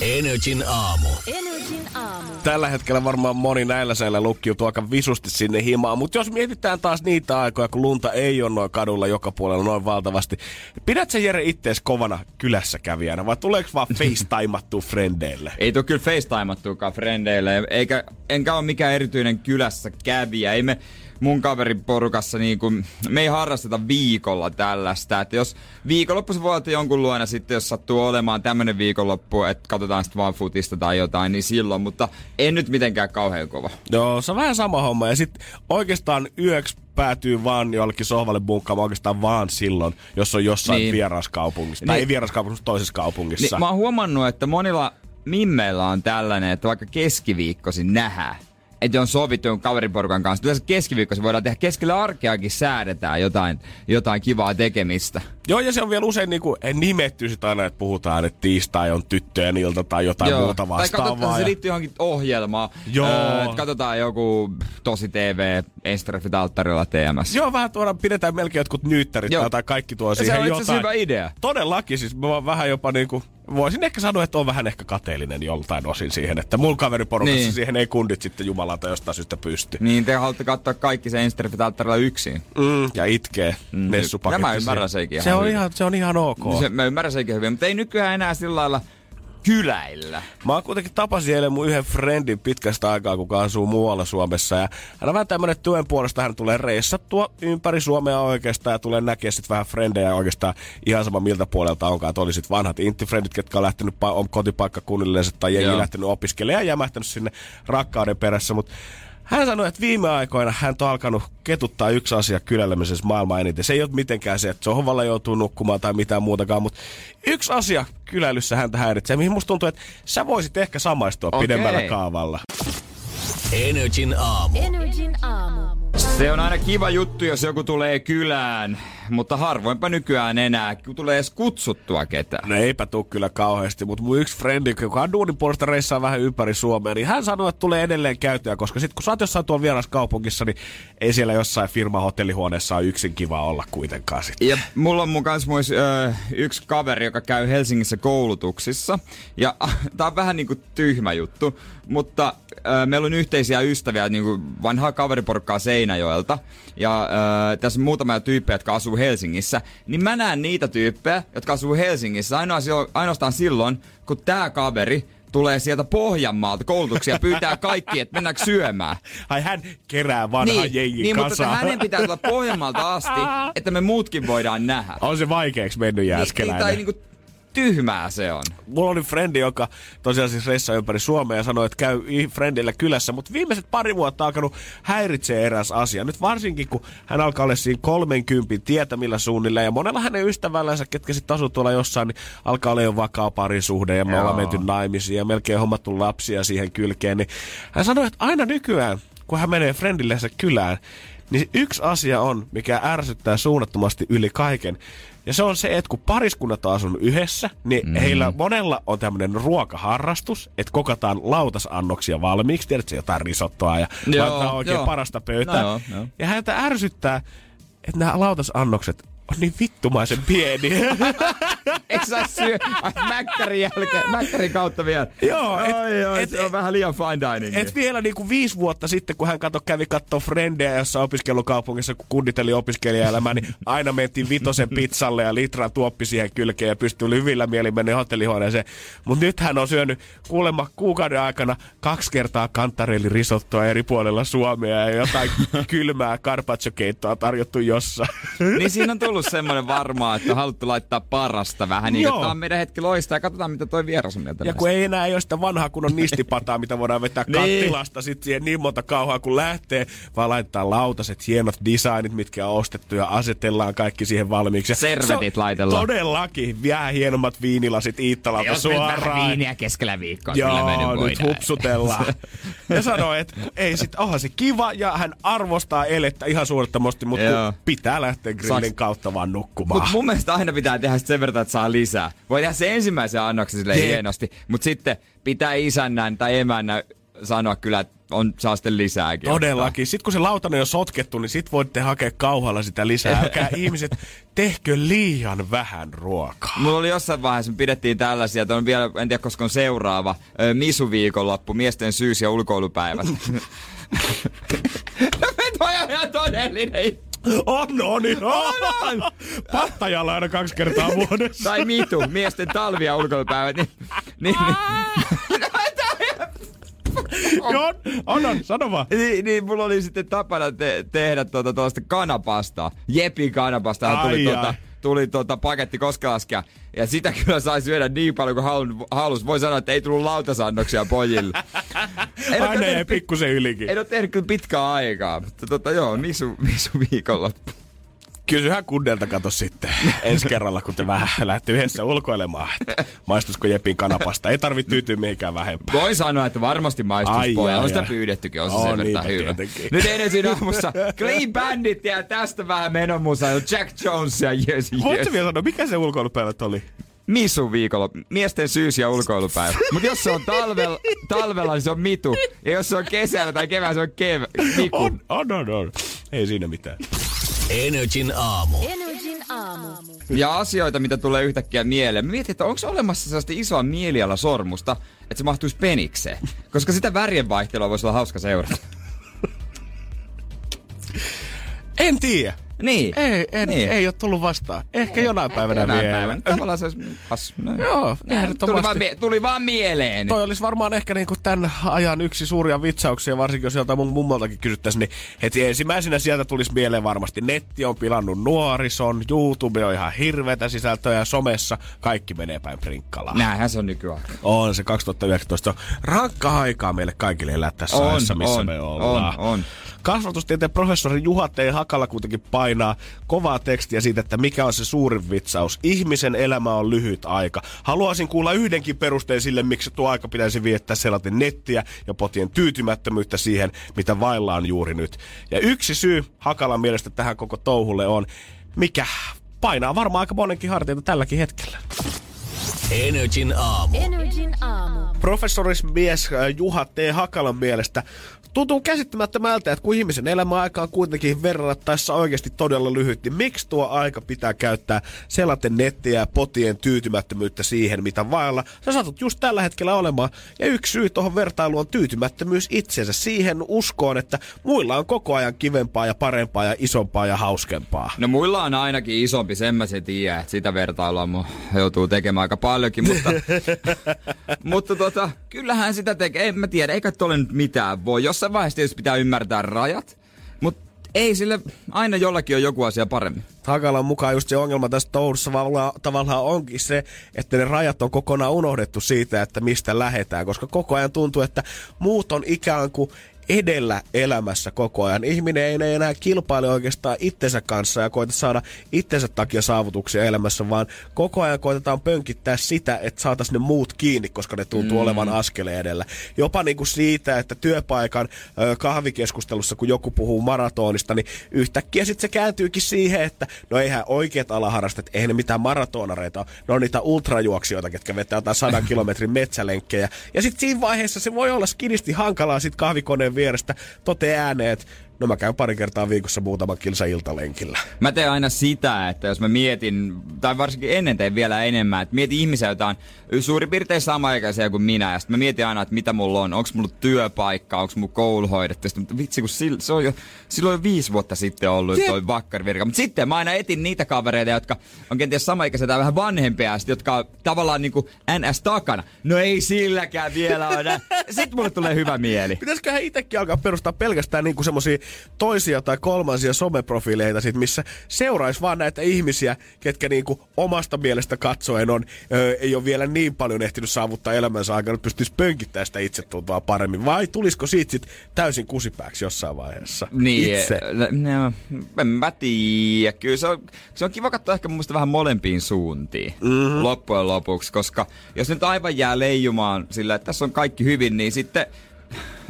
Energin aamu. Tällä hetkellä varmaan moni näillä säillä lukkiutuu aika visusti sinne himaan. Mutta jos mietitään taas niitä aikoja, kun lunta ei ole noin kadulla joka puolella noin valtavasti. Pidät sä Jere ittees kovana kylässä kävijänä vai tuleeko vaan facetimattua frendeille? Ei tuu kyllä facetimattuukaan frendeille, eikä, enkä ole mikään erityinen kylässä kävijä. Ei me mun kaverin porukassa niin kuin, me ei harrasteta viikolla tällaista. Että jos viikonloppu voi olla jonkun luona sitten, jos sattuu olemaan tämmönen viikonloppu, että katsotaan sitten vaan futista tai jotain, niin silloin. Mutta en nyt mitenkään kauhean kova. Joo, se on vähän sama homma. Ja sitten oikeastaan yöksi päätyy vaan jollekin sohvalle bunkkaamaan oikeastaan vaan silloin, jos on jossain niin. Niin. vieraskaupungissa. Tai Niin. ei vieraskaupungissa, mutta toisessa kaupungissa. Niin, mä oon huomannut, että monilla mimmeillä on tällainen, että vaikka keskiviikkoisin nähdään, että on sovittu jonkun kaveriporukan kanssa. Yleensä keskiviikkoisin voidaan tehdä keskellä arkeakin säädetään jotain, jotain kivaa tekemistä. Joo, ja se on vielä usein niinku, en nimetty sit aina, että puhutaan, että tiistai on tyttöjen ilta tai jotain muuta Tai katsotaan, vastaavaa. se ja- liittyy johonkin ohjelmaan. Joo. Öö, että katsotaan joku tosi TV, Enstreffit alttarilla TMS. Joo, vähän tuoda, pidetään melkein jotkut nyyttärit Joo. tai- kaikki tuo Ja se siihen on itse asiassa jotain. hyvä idea. Todellakin, siis mä vähän jopa niinku, voisin ehkä sanoa, että on vähän ehkä kateellinen joltain osin siihen, että mulla kaveriporukassa Niin. siihen ei kundit sitten jumalauta jostain syystä pysty. Niin te haluatte katsoa kaikki se Enstreffit alttarilla yksin. Mm, ja itkee mm. Ja mä ymmärrän senkin se ihan on hyvin. ihan, se on ihan ok. Se, mä ymmärrän senkin hyvin, mutta ei nykyään enää sillä lailla kyläillä. Mä oon kuitenkin tapasin eilen mun yhden friendin pitkästä aikaa, kuka asuu muualla Suomessa. Ja hän on vähän tämmönen työn puolesta, hän tulee reissattua ympäri Suomea oikeastaan ja tulee näkee sit vähän frendejä oikeastaan ihan sama miltä puolelta onkaan. Että oli sit vanhat intifrendit, ketkä on lähtenyt pa- on kotipaikkakunnilleen tai jengi Joo. lähtenyt opiskelemaan ja jämähtänyt sinne rakkauden perässä. Mutta hän sanoi, että viime aikoina hän on alkanut ketuttaa yksi asia kyläilemisessä maailman eniten. Se ei ole mitenkään se, että sohvalla joutuu nukkumaan tai mitään muutakaan, mutta yksi asia kyläilyssä häntä häiritsee, mihin musta tuntuu, että sä voisit ehkä samaistua Okei. pidemmällä kaavalla. Energin aamu. Energin aamu. Se on aina kiva juttu, jos joku tulee kylään, mutta harvoinpa nykyään enää tulee edes kutsuttua ketään. No eipä tuu kyllä kauheasti, mutta mun yksi frendi, joka on duunin puolesta reissaa vähän ympäri Suomea, niin hän sanoi, että tulee edelleen käytyä, koska sit kun sä oot jossain tuolla vieraskaupungissa, niin ei siellä jossain firma hotellihuoneessa ole yksin kiva olla kuitenkaan sit. Ja mulla on mun kanssa muis, ö, yksi kaveri, joka käy Helsingissä koulutuksissa. Ja tää on vähän niinku tyhmä juttu, mutta ö, meillä on yhteisiä ystäviä, niinku vanhaa kaveriporukkaa Seinäjoelta. Ja ö, tässä on muutamia tyyppejä, jotka asuu Helsingissä. Niin mä näen niitä tyyppejä, jotka asuu Helsingissä ainoa, ainoastaan silloin, kun tää kaveri tulee sieltä Pohjanmaalta koulutuksia ja pyytää kaikki, että mennäänkö syömään. Ai hän kerää vanha Niin, jengi niin mutta että kasaan. hänen pitää tulla Pohjanmaalta asti, että me muutkin voidaan nähdä. On se vaikeaksi mennyt Niin, jääskeläinen. tai niinku tyhmää se on. Mulla oli frendi, joka tosiaan siis reissaa ympäri Suomea ja sanoi, että käy frendillä kylässä, mutta viimeiset pari vuotta alkanut häiritsee eräs asia. Nyt varsinkin, kun hän alkaa olla siinä 30 tietämillä suunnilleen ja monella hänen ystävällänsä, ketkä sitten asuu tuolla jossain, niin alkaa olla jo vakaa parisuhde ja me Joo. ollaan menty naimisiin ja melkein hommattu lapsia siihen kylkeen. Niin hän sanoi, että aina nykyään, kun hän menee frendillensä kylään, niin yksi asia on, mikä ärsyttää suunnattomasti yli kaiken. Ja se on se, että kun pariskunnat on asunut yhdessä, niin mm. heillä monella on tämmöinen ruokaharrastus, että kokataan lautasannoksia valmiiksi. Tiedätkö, jotain risottoa ja Joo, laitetaan oikein joo. parasta pöytää. No joo, joo. Ja häntä ärsyttää, että nämä lautasannokset on niin vittumaisen pieniä. Eikö saa syö ai, mäkkärin jälkeen, mäkkärin kautta vielä? Joo, et- Ai, ai, et- se on vähän liian fine dining. Et vielä niinku viisi vuotta sitten, kun hän kato, kävi kattoo Frendejä jossain opiskelukaupungissa, kun kunditeli opiskelijaelämää, niin aina mentiin vitosen pizzalle ja litran tuoppi siihen kylkeen ja pystyi hyvillä mielin mennä hotellihuoneeseen. Mutta nyt hän on syönyt kuulemma kuukauden aikana kaksi kertaa kantarelli risottoa eri puolella Suomea ja jotain kylmää carpaccio-keittoa tarjottu jossain. Niin siinä on tullut semmoinen varmaa, että haluttu laittaa parasta vähän niin, Joo. että tää on meidän hetki loistaa ja katsotaan mitä toi vieras on mieltä Ja kun ei enää ole sitä vanhaa kunnon nistipataa, mitä voidaan vetää Niin. kattilasta sit siihen niin monta kauhaa kun lähtee, vaan laittaa lautaset, hienot designit, mitkä on ostettu ja asetellaan kaikki siihen valmiiksi. Servetit laitellaan. Todellakin, vielä hienommat viinilasit Iittalalta suoraan. viiniä keskellä viikkoa, kyllä me nyt Joo, nyt hupsutellaan. Ja sanoi, että ei sit, onhan se kiva ja hän arvostaa elettä ihan suunnattomasti, mutta Joo. pitää lähteä grillin Saks- kautta vaan nukkumaan. Mutta mun mielestä aina pitää tehdä sen verran, että saa lisää. Voi tehdä se ensimmäisen annoksen sille Jep. hienosti, mutta sitten pitää isännän tai emännän sanoa kyllä, että on, saa sitten lisääkin. Todellakin. Sitten kun se lautanen on sotkettu, niin sit voitte hakea kauhalla sitä lisää. Älkää ihmiset, tehkö liian vähän ruokaa. Mulla oli jossain vaiheessa, me pidettiin tällaisia, että on vielä, en tiedä koska on seuraava, ö, Misu-viikonloppu, miesten syys- ja ulkoilupäivät. no on ihan todellinen. On, on, on. Pattajalla aina kaksi kertaa vuodessa. Tai Mitu, miesten talvi- ja ulkoilupäivät. Niin, niin, niin. on, on, on, sano vaan. Niin, niin mulla oli sitten tapana te- tehdä tuota tuollaista kanapastaa. Jepi kanapastaa tuli, Ai, tuota, ai. Tuli tuota paketti koskelaskea. Ja sitä kyllä sai syödä niin paljon kuin halus. halus. Voi sanoa, että ei tullut lautasannoksia pojille. Aina jäi pikkusen ylikin. En ole tehnyt kyllä pitkää aikaa, mutta tota, joo, misu, misu viikonloppu. Kysyhän kundelta kato sitten ensi kerralla, kun te vähän lähdette yhdessä ulkoilemaan. että Maistuisiko Jepin kanapasta? Ei tarvitse tyytyä mihinkään vähempään. Voi sanoa, että varmasti maistus Ai, poja. On sitä pyydettykin, on se sen verran hyvä. tietenkin. Nyt ensin aamussa Clean Bandit ja tästä vähän menomusa. Jack Jones ja yes, Voitko yes. vielä sanoa, mikä se ulkoilupäivät oli? Misu viikolla, miesten syys- ja ulkoilupäivä. Mutta jos se on talvella, talvella, niin se on mitu. Ja jos se on kesällä tai keväällä, se on kev, miku. On, on, on, on. Ei siinä mitään. Energin aamu. Energin aamu. Ja asioita, mitä tulee yhtäkkiä mieleen. Mietin, että onko olemassa sellaista isoa mielialasormusta, että se mahtuisi penikseen. Koska sitä värien vaihtelua voisi olla hauska seurata. En tiedä. Niin. Ei, en, Niin. ei ole tullut vastaan. Ehkä jonain päivänä Jonain vielä. päivänä. Tavallaan se. No. Joo, tuli, ehdottomasti. vaan, mie- tuli vaan mieleen. Toi olisi varmaan ehkä niinku tämän ajan yksi suuria vitsauksia, varsinkin jos joltain mun mummoltakin kysyttäisiin, niin heti ensimmäisenä sieltä tulisi mieleen varmasti. Netti on pilannut nuorison, YouTube on ihan hirveätä sisältöä ja somessa kaikki menee päin prinkkalaan. Näinhän se on nykyään. On se 2019 on rankka aikaa meille kaikille elää tässä On, ajassa, missä on, me ollaan. on, on. Kasvatustieteen professori Juha T. Hakala kuitenkin painaa kovaa tekstiä siitä, että mikä on se suurin vitsaus. Ihmisen elämä on lyhyt aika. Haluaisin kuulla yhdenkin perusteen sille, miksi tuo aika pitäisi viettää selaten nettiä ja potien tyytymättömyyttä siihen, mitä vaillaan juuri nyt. Ja yksi syy Hakalan mielestä tähän koko touhulle on, mikä painaa varmaan aika monenkin harteita tälläkin hetkellä. Energin aamu. Energin aamu. Professorismies äh, Juha T. Hakalan mielestä tuntuu käsittämättömältä, että kun ihmisen elämäaika on kuitenkin verrattaessa oikeasti todella lyhyt, niin miksi tuo aika pitää käyttää selaten nettiä ja potien tyytymättömyyttä siihen, mitä vailla sä saatut just tällä hetkellä olemaan. Ja yksi syy tuohon vertailuun on tyytymättömyys itsensä siihen uskoon, että muilla on koko ajan kivempaa ja parempaa ja isompaa ja hauskempaa. No muilla on ainakin isompi, sen mä se tiedän, että sitä vertailua mu joutuu tekemään aika paljonkin, mutta, mutta tota, kyllähän sitä tekee, en mä tiedä, eikä tolle nyt mitään voi. Jossain vaiheessa tietysti pitää ymmärtää rajat, mutta ei sille, aina jollakin on joku asia paremmin. Hakalan mukaan just se ongelma tässä touhussa tavallaan, onkin se, että ne rajat on kokonaan unohdettu siitä, että mistä lähetään, koska koko ajan tuntuu, että muut on ikään kuin edellä elämässä koko ajan. Ihminen ei enää kilpaile oikeastaan itsensä kanssa ja koeta saada itsensä takia saavutuksia elämässä, vaan koko ajan koitetaan pönkittää sitä, että saataisiin ne muut kiinni, koska ne tuntuu mm. olevan askeleen edellä. Jopa niin kuin siitä, että työpaikan ö, kahvikeskustelussa, kun joku puhuu maratonista, niin yhtäkkiä sitten se kääntyykin siihen, että no eihän oikeat alaharrastet, eihän ne mitään maratonareita ole. Ne on niitä ultrajuoksijoita, ketkä vetää jotain sadan kilometrin metsälenkkejä. Ja sitten siinä vaiheessa se voi olla skinisti hankalaa sit kahvikoneen vierestä. Tote ääneen, että no mä käyn pari kertaa viikossa muutaman kilsa iltalenkillä. Mä teen aina sitä, että jos mä mietin, tai varsinkin ennen teen vielä enemmän, että mietin ihmisiä, joita on suurin piirtein samaikäisiä kuin minä, ja sitten mä mietin aina, että mitä mulla on, onko mulla työpaikka, onko mulla Sitten, mutta vitsi, kun sil, se on jo, silloin jo viisi vuotta sitten ollut Jep. toi vakkarivirka. Mutta sitten mä aina etin niitä kavereita, jotka on kenties samaikäisiä tai vähän vanhempia, sit, jotka on tavallaan niinku NS takana. No ei silläkään vielä ole. Sitten mulle tulee hyvä mieli. Pitäisiköhän itsekin alkaa perustaa pelkästään niinku semmosia toisia tai kolmansia someprofiileita sit, missä seuraisi vaan näitä ihmisiä, ketkä niinku omasta mielestä katsoen on, ö, ei ole vielä niin paljon ehtinyt saavuttaa elämänsä aikana, että pystyisi pönkittämään sitä itsetuntoa paremmin. Vai tulisiko siitä sit täysin kusipääksi jossain vaiheessa? Niin, Itse. no, en mä tiedä. Kyllä se on, se on kiva katsoa ehkä mun vähän molempiin suuntiin mm-hmm. loppujen lopuksi, koska jos nyt aivan jää leijumaan sillä, että tässä on kaikki hyvin, niin sitten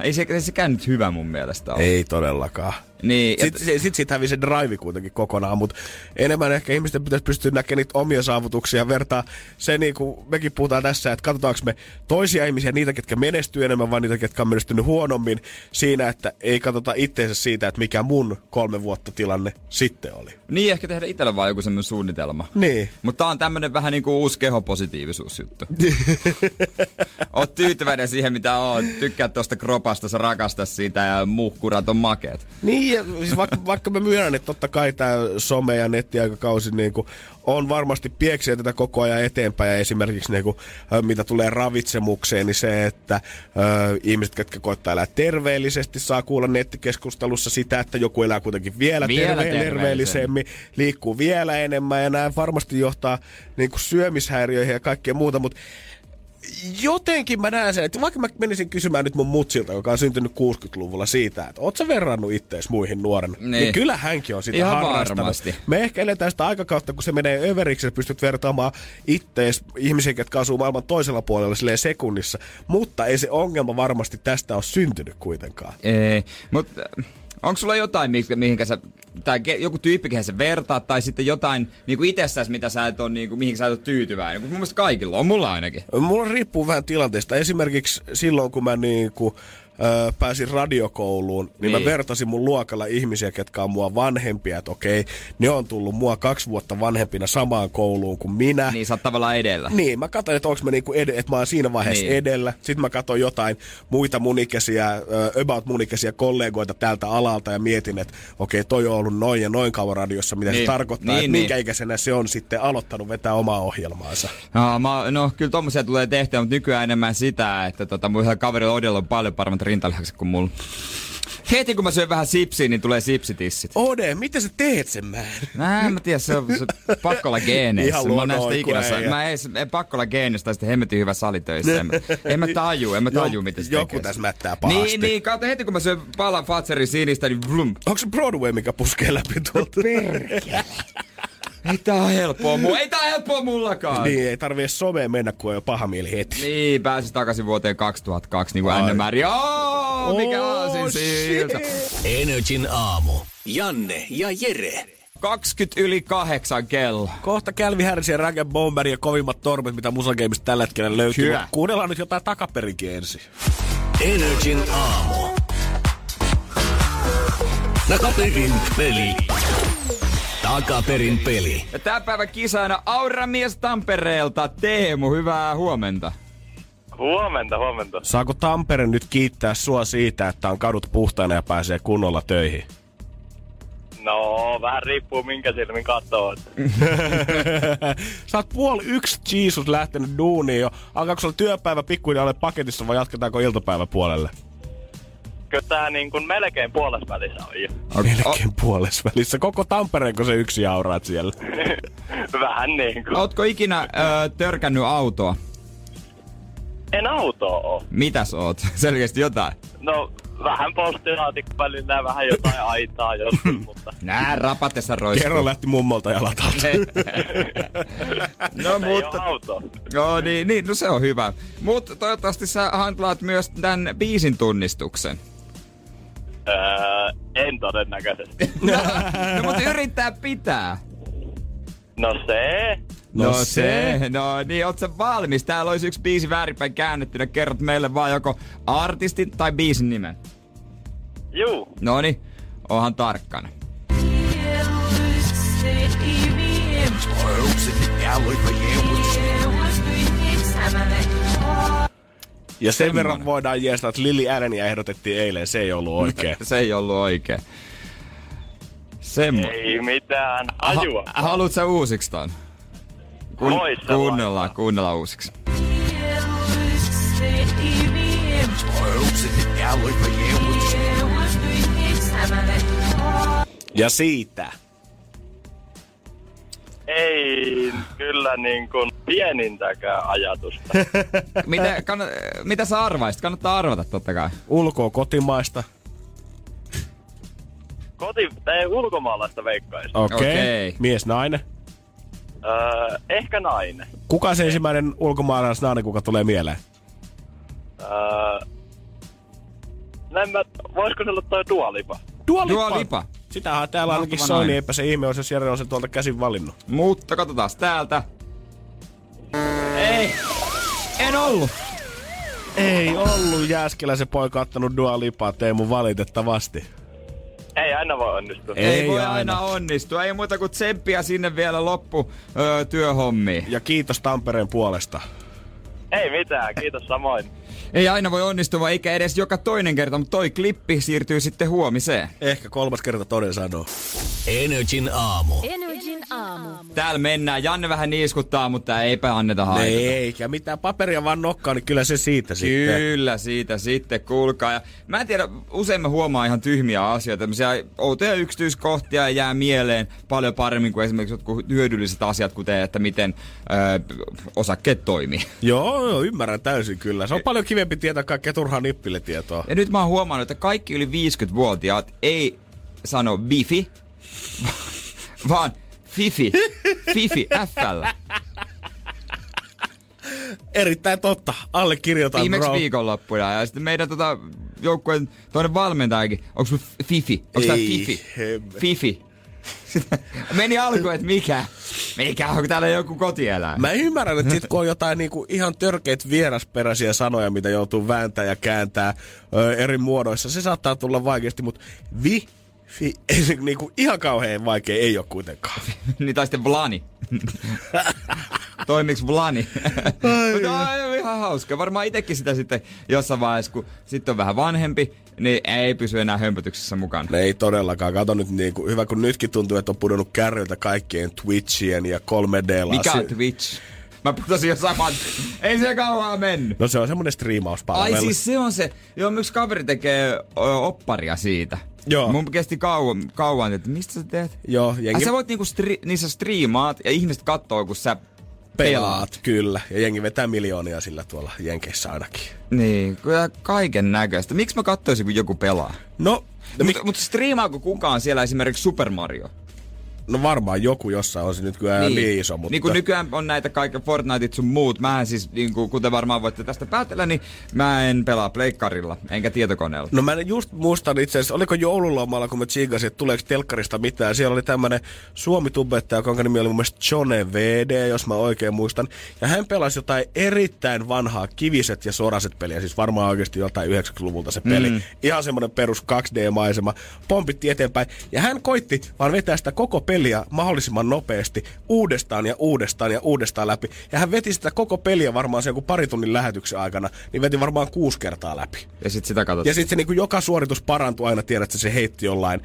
ei se, ei sekään nyt hyvä mun mielestä ole. Ei todellakaan. Niin, Sitten sit, sit hävisi se drive kuitenkin kokonaan, mutta enemmän ehkä ihmisten pitäisi pystyä näkemään niitä omia saavutuksia ja vertaa se, niin kuin mekin puhutaan tässä, että katsotaanko me toisia ihmisiä, niitä, ketkä menestyy enemmän, vai niitä, ketkä on menestynyt huonommin siinä, että ei katsota itseensä siitä, että mikä mun kolme vuotta tilanne sitten oli. Niin, ehkä tehdä itsellä vaan joku semmoinen suunnitelma. Niin. Mutta tää on tämmönen vähän niinku uusi kehopositiivisuusjuttu. oot tyytyväinen siihen, mitä oot. Tykkäät tosta kropasta, sä rakastat siitä ja muhkurat on makeet. Niin, ja siis vaikka, vaikka mä myönnän, että totta kai tämä some- ja nettiaikakausi niin kuin, on varmasti pieksiä tätä koko ajan eteenpäin. Ja esimerkiksi niin kuin, mitä tulee ravitsemukseen, niin se, että ö, ihmiset, jotka koittaa elää terveellisesti, saa kuulla nettikeskustelussa sitä, että joku elää kuitenkin vielä, Vielä terve- terveellisemmin. terveellisemmin, liikkuu vielä enemmän ja nämä varmasti johtaa niin kuin syömishäiriöihin ja kaikkea muuta, mutta jotenkin mä näen sen, että vaikka mä menisin kysymään nyt mun mutsilta, joka on syntynyt 60-luvulla siitä, että oot sä verrannut ittees muihin nuorena, niin, Niin. niin kyllä hänkin on sitä Ihan harrastanut. varmasti. Me ehkä eletään sitä aikakautta, kun se menee överiksi, että pystyt vertaamaan ittees ihmisiä, jotka asuu maailman toisella puolella silleen sekunnissa, mutta ei se ongelma varmasti tästä ole syntynyt kuitenkaan. Ei, mutta onko sulla jotain, mihinkä, sä, tai joku tyyppi, kehen sä vertaat, tai sitten jotain niinku itsessäsi, mitä sä et on, niinku, mihin sä et ole tyytyväinen? Mun mielestä kaikilla on, mulla ainakin. Mulla riippuu vähän tilanteesta. Esimerkiksi silloin, kun mä niinku, ö, pääsin radiokouluun, niin, niin mä vertasin mun luokalla ihmisiä, ketkä on mua vanhempia. Että okei, ne on tullut mua kaksi vuotta vanhempina samaan kouluun kuin minä. Niin sä oot tavallaan edellä. Niin, mä katsoin, että onko mä niinku ed- että mä oon siinä vaiheessa Niin. edellä. Sitten mä katsoin jotain muita munikäisiä, about munikäisiä kollegoita tältä alalta ja mietin, että okei, toi on ollut noin ja noin kauan radiossa, mitä Niin. se tarkoittaa, Niin, että niin. minkä ikäisenä se on sitten aloittanut vetää omaa ohjelmaansa. No, mä, no kyllä tommosia tulee tehtyä, mutta nykyään enemmän sitä, että tota, mun kaverilla Odella on paljon paremmat rintalihakset kuin mulla. Heti kun mä syön vähän sipsiä, niin tulee sipsitissit. Ode, miten sä teet sen mä? Mä en mä tiedä, se on se pakko olla geeneissä. Ihan Mä oon näistä ikinä, ei, sa- mä en, en pakko olla geenistä tai sitten hemmetin hyvä salitöissä. En, mä- en mä taju, en mä taju, Jo- miten se joku tekee. tässä mättää pahasti. Niin, niin, kato heti kun mä syön palan Fatserin sinistä, niin blum. Onko se Broadway, mikä puskee läpi tuolta? Ei tää on helppoa mulla, ei tää on helppoa mullakaan. niin, ei tarvii edes someen mennä, kun on jo paha mieli heti. Niin, pääsis takaisin vuoteen 2002, niin kuin määrin. Oh, mikä Oh, aasin siltä. Energin aamu. Janne ja Jere. 20 yli kahdeksan kello. Kohta Calvin Harris ja Rag Bomber ja kovimmat tormit, mitä Musagameista tällä hetkellä löytyy. Kyllä. Kuunnellaan nyt jotain takaperinkin ensin. Energin aamu. Takaperin peli. Takaperin peli. Ja tämän päivän kisaina Auramies Tampereelta Teemu, hyvää huomenta. Huomenta, huomenta. Saako Tampere nyt kiittää sua siitä, että on kadut puhtaina ja pääsee kunnolla töihin? No, vähän riippuu minkä silmin katsoo. Sä oot puoli yksi Jesus lähtenyt duuniin jo. Alkaako sulla työpäivä pikkuhiljaa ole paketissa vai jatketaanko iltapäivä puolelle? Kyllä tää niin kuin melkein puolessa välissä on jo. Melkein puolessa välissä. Koko Tampereenko se yksi auraat siellä? Vähän niin kuin. Ootko ikinä ö, törkännyt autoa? En autoa oo. Mitäs oot? Selkeästi jotain. No, vähän postilaatikko välillä ja vähän jotain aitaa joskus, mutta Nää rapatessa roiskuu. Kerro lähti mummolta jalat alta. no mutta... oo autoa. No niin, niin, no se on hyvä. Mutta toivottavasti sä handlaat myös tämän biisin tunnistuksen. Öö, en todennäköisesti. No mutta yrittää pitää. No se. No, se. No niin, oot sä valmis? Täällä olisi yksi biisi väärinpäin käännettynä. Kerrot meille vaan joko artistin tai biisin nimen. Juu. No niin, onhan tarkkana. Ja sen Semmonen. verran voidaan jeestaa, että Lili Allenia ehdotettiin eilen, se ei ollut oikein. Se ei ollut oikein. Semmo. Ei mitään. Ajua. Ha- haluut sä uusiksi ton? Kun, kuunnellaan, kuunnellaan uusiksi. Ja siitä. Ei kyllä niin kuin pienintäkään ajatusta. Mitä, kann, mitä sä arvaisit? Kannattaa arvata totta kai. Ulkoa kotimaista. Koti, ei ulkomaalaista veikkaista. Okei. Okay. Okei. Mies, nainen. Öö, ehkä nainen. Kuka se ensimmäinen ulkomaalaisnainen, kuka tulee mieleen? Öö, näin mä, voisiko se olla toi Dualipa? Dua Lipa. Sitähän täällä ainakin soi, niin eipä se ihme, jos se Jere on sen tuolta käsin valinnut. Mutta katsotaan täältä. Ei. En ollut. Ei ollut Jääskeläisen poika ottanut Dua Lipaa, Teemu, valitettavasti. Ei aina voi onnistua. Ei, Ei voi aina. aina. onnistua. Ei muuta kuin tsemppiä sinne vielä loppu öö, työhommiin. Ja kiitos Tampereen puolesta. Ei mitään, kiitos samoin. Ei aina voi onnistua, eikä edes joka toinen kerta, mutta toi klippi siirtyy sitten huomiseen. Ehkä kolmas kerta toden sanoo. Energin aamu. Energin aamu. Täällä mennään. Janne vähän niiskuttaa, mutta eipä anneta haitata. Eikä mitään paperia vaan nokkaa, niin kyllä se siitä sitten. Kyllä, siitä sitten kuulkaa. Ja mä en tiedä, usein mä huomaan ihan tyhmiä asioita, tämmöisiä outoja yksityiskohtia jää mieleen paljon paremmin kuin esimerkiksi jotkut hyödylliset asiat, kuten että miten ö, osakkeet toimii. Joo, joo, ymmärrän täysin kyllä. Se on paljon kivempi tietää kaikkea turhaa nippiletietoa. Ja nyt mä oon huomannut, että kaikki yli 50-vuotiaat ei sano bifi, vaan fifi. Fifi, FL. Erittäin totta. Allekirjoitan, Viimeksi bro. viikonloppuna. Ja sitten meidän tota, joukkueen toinen valmentajakin. Onko sun Fifi? Onko tää Ei, Fifi? hemmet. Fifi. Meni alkuun, että mikä? Mikä? Onko täällä joku kotieläin? Mä ymmärrän, että sit kun on jotain niinku ihan törkeät vierasperäisiä sanoja, mitä joutuu vääntää ja kääntää ö, eri muodoissa, se saattaa tulla vaikeasti, mutta vi, niinku ihan kauhean vaikea ei ole kuitenkaan. niin tai sitten Vlani. Toimiks Vlani? Mutta on ihan hauska. Varmaan itekin sitä sitten jossain vaiheessa, kun sitten on vähän vanhempi, niin ei pysy enää hömpötyksessä mukana. Ne ei todellakaan. Kato nyt niinku, hyvä kun nytkin tuntuu, että on pudonnut kärryiltä kaikkien Twitchien ja 3D Mikä on Twitch? Mä puhuisin jo saman. Ei se kauan mennyt. No se on semmonen striimauspalvelu. Ai siis se on se. Joo, yksi kaveri tekee opparia siitä. Joo. Mun kesti kauan, kauan että mistä sä teet? Joo, Ai jengi sä voit niinku stri- niissä striimaat ja ihmiset kattoo, kun sä pelaat, pelaat. kyllä. Ja jengi vetää miljoonia sillä tuolla Jenkeissä ainakin. Niin, kyllä kaiken näköistä. Miksi mä katsoisin, kun joku pelaa? No, Mutta mut striimaako kukaan siellä esimerkiksi Super Mario? No varmaan joku jossain on se nyt kyllä niin, niin iso, mutta... Niin kuin nykyään on näitä kaikki Fortniteit sun muut. Mä siis, niin kuin, kuten varmaan voitte tästä päätellä, niin mä en pelaa pleikkarilla, enkä tietokoneella. No mä just muistan itse asiassa, oliko joululomalla, kun mä tsiikasin, että tuleeko telkkarista mitään. Siellä oli tämmönen suomi-tubettaja, jonka nimi oli mun mielestä Jone VD, jos mä oikein muistan. Ja hän pelasi jotain erittäin vanhaa kiviset ja soraset peliä, siis varmaan oikeasti jotain 90-luvulta se peli. Mm. Ihan semmonen perus 2D-maisema. Pompitti eteenpäin. Ja hän koitti vaan vetää sitä koko peliä mahdollisimman nopeasti uudestaan ja uudestaan ja uudestaan läpi. Ja hän veti sitä koko peliä varmaan sen joku pari tunnin lähetyksen aikana, niin veti varmaan kuusi kertaa läpi. Ja sit sitä katsot. Ja sitten se niinku joka suoritus parantui aina, tiedät, että se heitti jollain 25-30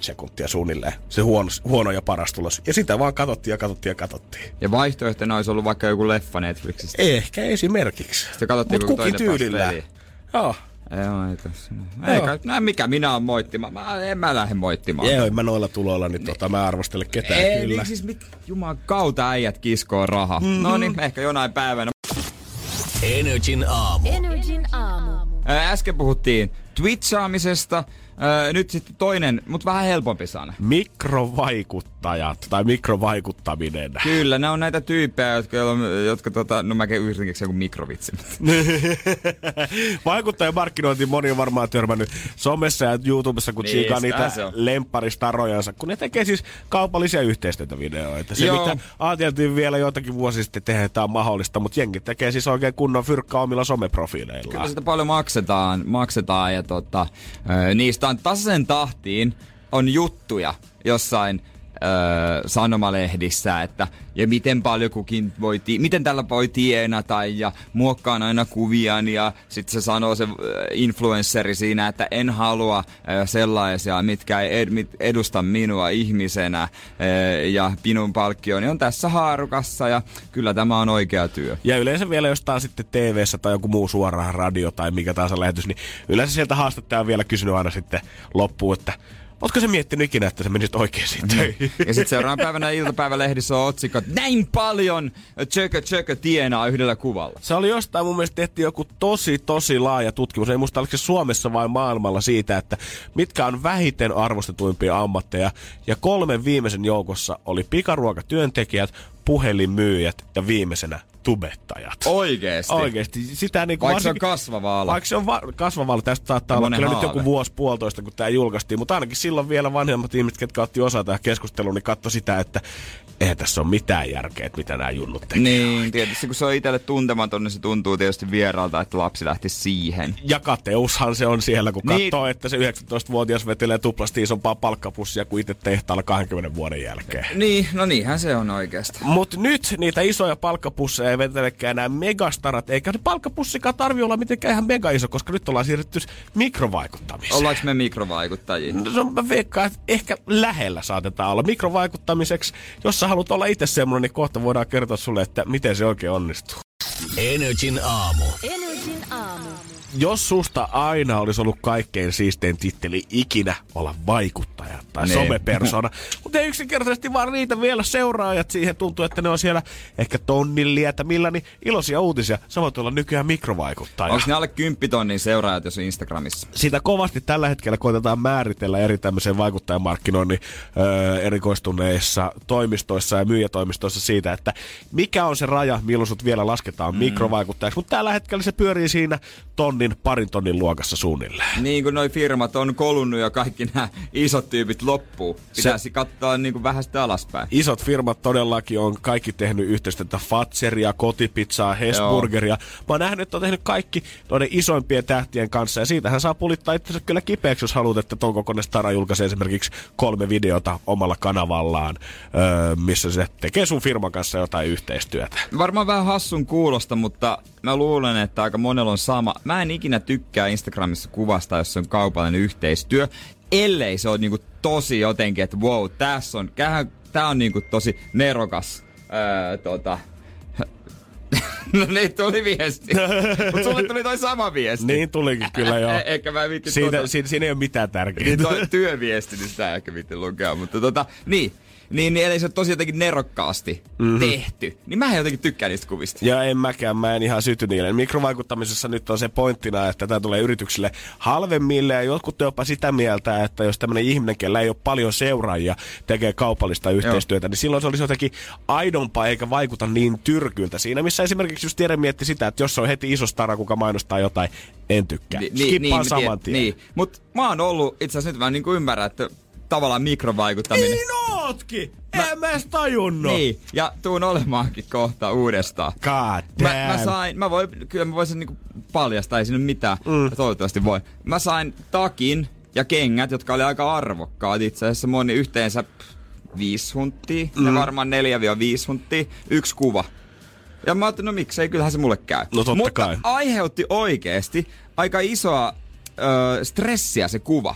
sekuntia suunnilleen. Se huono, huono ja paras tulos. Ja sitä vaan katsottiin ja katsottiin ja katsottiin. Ja vaihtoehtona olisi ollut vaikka joku leffa Netflixistä. Ehkä esimerkiksi. Sitten katsottiin, Mut kun kukin tyylillä. Joo. Joo, ei tässä. Ei kai, no, mikä minä oon moittimaan? Mä, en mä lähde moittimaan. Joo, en mä noilla tuloilla, niin tota, mä arvostele ketään Ei, kyllä. niin siis mit, juman kautta äijät kiskoo rahaa. Mm-hmm. No niin, ehkä jonain päivänä. Energin aamu. Energin aamu. Äsken puhuttiin twitchaamisesta. Ää, Nyt sitten toinen, mutta vähän helpompi sana. Mikrovaikuttajat tai mikrovaikuttaminen. Kyllä, ne on näitä tyyppejä, jotka, jotka tota, no mä yritin keksiä joku mikrovitsi. Vaikuttaja markkinointi moni on varmaan törmännyt somessa ja YouTubessa, kun tsiikaa niitä lempparistarojansa, kun ne tekee siis kaupallisia yhteistyötä-videoita. Se, Joo. mitä ajateltiin vielä joitakin vuosia sitten tehdä, että on mahdollista, mutta jengi tekee siis oikein kunnon fyrkkä omilla someprofiileillaan. Kyllä sitä paljon maksetaan, maksetaan ja tota, niistä on tasaisen tahtiin on juttuja jossain ö, sanomalehdissä, että ja miten paljon kukin voi, ti- miten tällä voi tienata ja muokkaan aina kuviaan ja sitten se sanoo se influenceri siinä, että en halua ö, sellaisia, mitkä ei ed- mit- edusta minua ihmisenä ö, ja minun palkkioni on tässä haarukassa ja kyllä tämä on oikea työ. Ja yleensä vielä, jos on sitten tv tai joku muu suora radio tai mikä tahansa lähetys, niin yleensä sieltä haastattaja on vielä kysynyt aina sitten loppuun, että Ootko se miettinyt ikinä, että sä menisit oikeisiin töihin? Ja sitten seuraavan päivänä iltapäivälehdissä on otsikko, että näin paljon tjökö tjökö tienaa yhdellä kuvalla. Se oli jostain mun mielestä tehtiin joku tosi, tosi laaja tutkimus. Ei muista oliko se Suomessa vai maailmalla siitä, että mitkä on vähiten arvostetuimpia ammatteja. Ja kolmen viimeisen joukossa oli pikaruokatyöntekijät, puhelinmyyjät ja viimeisenä tubettajat. Oikeesti. Oikeesti. Sitä niin kuin Vaikka se on kasvava ala. Vaikka se on va- kasvava ala, tästä saattaa olla Monen kyllä nyt joku vuosi puolitoista, kun tämä julkaistiin, mutta ainakin silloin vielä vanhemmat ihmiset, ketkä otti osaa tähän keskusteluun, niin katso sitä, että eihän tässä ole mitään järkeä, että mitä nämä junnut tekee. Niin, tietysti kun se on itselle tuntematon, niin se tuntuu tietysti vieraalta, että lapsi lähti siihen. Ja kateushan se on siellä, kun Niin. katsoo, että se 19-vuotias vetelee tuplasti isompaa palkkapussia kuin itse tehtaalla 20 vuoden jälkeen. Niin, no niinhän se on oikeasti. Mutta nyt niitä isoja palkkapusseja ei vetelekään enää megastarat, eikä ne palkkapussikaan tarvi olla mitenkään ihan mega iso, koska nyt ollaan siirrytty mikrovaikuttamiseen. Ollaanko me mikrovaikuttajia? No, se on- mä veikkaan, että ehkä lähellä saatetaan olla mikrovaikuttamiseksi. Jos sä haluat olla itse semmoinen, niin kohta voidaan kertoa sulle, että miten se oikein onnistuu. Energin aamu. Aamu. Jos susta aina olisi ollut kaikkein siistein titteli ikinä olla vaikuttaja tai Niin. somepersona, mutta ei yksinkertaisesti vaan riitä vielä seuraajat siihen. Tuntuu, että ne on siellä ehkä tonnin lietämillä, niin iloisia uutisia. Sä voit olla nykyään mikrovaikuttaja. Onko ne alle 10 tonnin seuraajat, jos Instagramissa? sitä kovasti tällä hetkellä koitetaan määritellä eri tämmöisen vaikuttajamarkkinoinnin öö, erikoistuneissa toimistoissa ja myyjätoimistoissa siitä, että mikä on se raja, milloin sut vielä lasketaan mm. mikrovaikuttajaksi. Mutta tällä hetkellä se pyörii siinä tonnin, parin tonnin luokassa suunnilleen. Niin kuin noi firmat on kolunnut ja kaikki nämä isot tyypit loppuu. Pitäisi katsoa niin kuin vähän sitä alaspäin. Isot firmat todellakin on kaikki tehnyt yhteistyötä Fatseria, Kotipizzaa, Hesburgeria. Mä oon nähnyt, että on tehnyt kaikki noiden isoimpien tähtien kanssa. Ja siitähän saa pulittaa itsensä kyllä kipeäksi, jos haluat, että ton kokoinen Stara julkaisee esimerkiksi kolme videota omalla kanavallaan, öö, missä se tekee sun firman kanssa jotain yhteistyötä. Varmaan vähän hassun kuulosta, mutta mä luulen, että aika monella on sama. Mä en ikinä tykkää Instagramissa kuvasta, jos se on kaupallinen yhteistyö, ellei se ole niinku tosi jotenkin, että wow, tässä on, tää on niinku tosi nerokas. Öö, tota, no niin, tuli viesti. Mutta sulle tuli toi sama viesti. Niin tulikin kyllä joo. E- Eikä mä Siinä, tuota- siinä, siinä ei ole mitään niin tärkeää. toi työviesti, niin sitä ehkä viitti lukea. Mutta tota, niin. Niin, niin eli se on tosi jotenkin nerokkaasti mm-hmm. tehty. Niin mä en jotenkin tykkää niistä kuvista. Ja en mäkään, mä en ihan syty niille. Mikrovaikuttamisessa nyt on se pointtina, että tämä tulee yrityksille halvemmille ja jotkut on jopa sitä mieltä, että jos tämmöinen ihminen, kellä ei ole paljon seuraajia, tekee kaupallista yhteistyötä, niin silloin se olisi jotenkin aidompaa eikä vaikuta niin tyrkyltä. Siinä missä esimerkiksi just Jere mietti sitä, että jos on heti iso stara, kuka mainostaa jotain, en tykkää. Ni, Skippaan mä saman tiedän. tien. Niin, mutta mä oon ollut, itse asiassa nyt mä niin ymmärrän, että tavallaan mikrovaikuttaminen. Niin ootkin! Mä... En mä edes tajunnut. Niin, ja tuun olemaankin kohta uudestaan. God Mä, damn. mä sain, mä voin, kyllä mä voisin niinku paljastaa, ei siinä mitään, mm. toivottavasti voi. Mä sain takin ja kengät, jotka oli aika arvokkaat itse asiassa, moni yhteensä viisi hunttia, mm. ja varmaan neljä vielä viisi hunttia, yksi kuva. Ja mä ajattelin, no miksei, kyllähän se mulle käy. No totta Mutta kai. aiheutti oikeesti aika isoa ö, stressiä se kuva.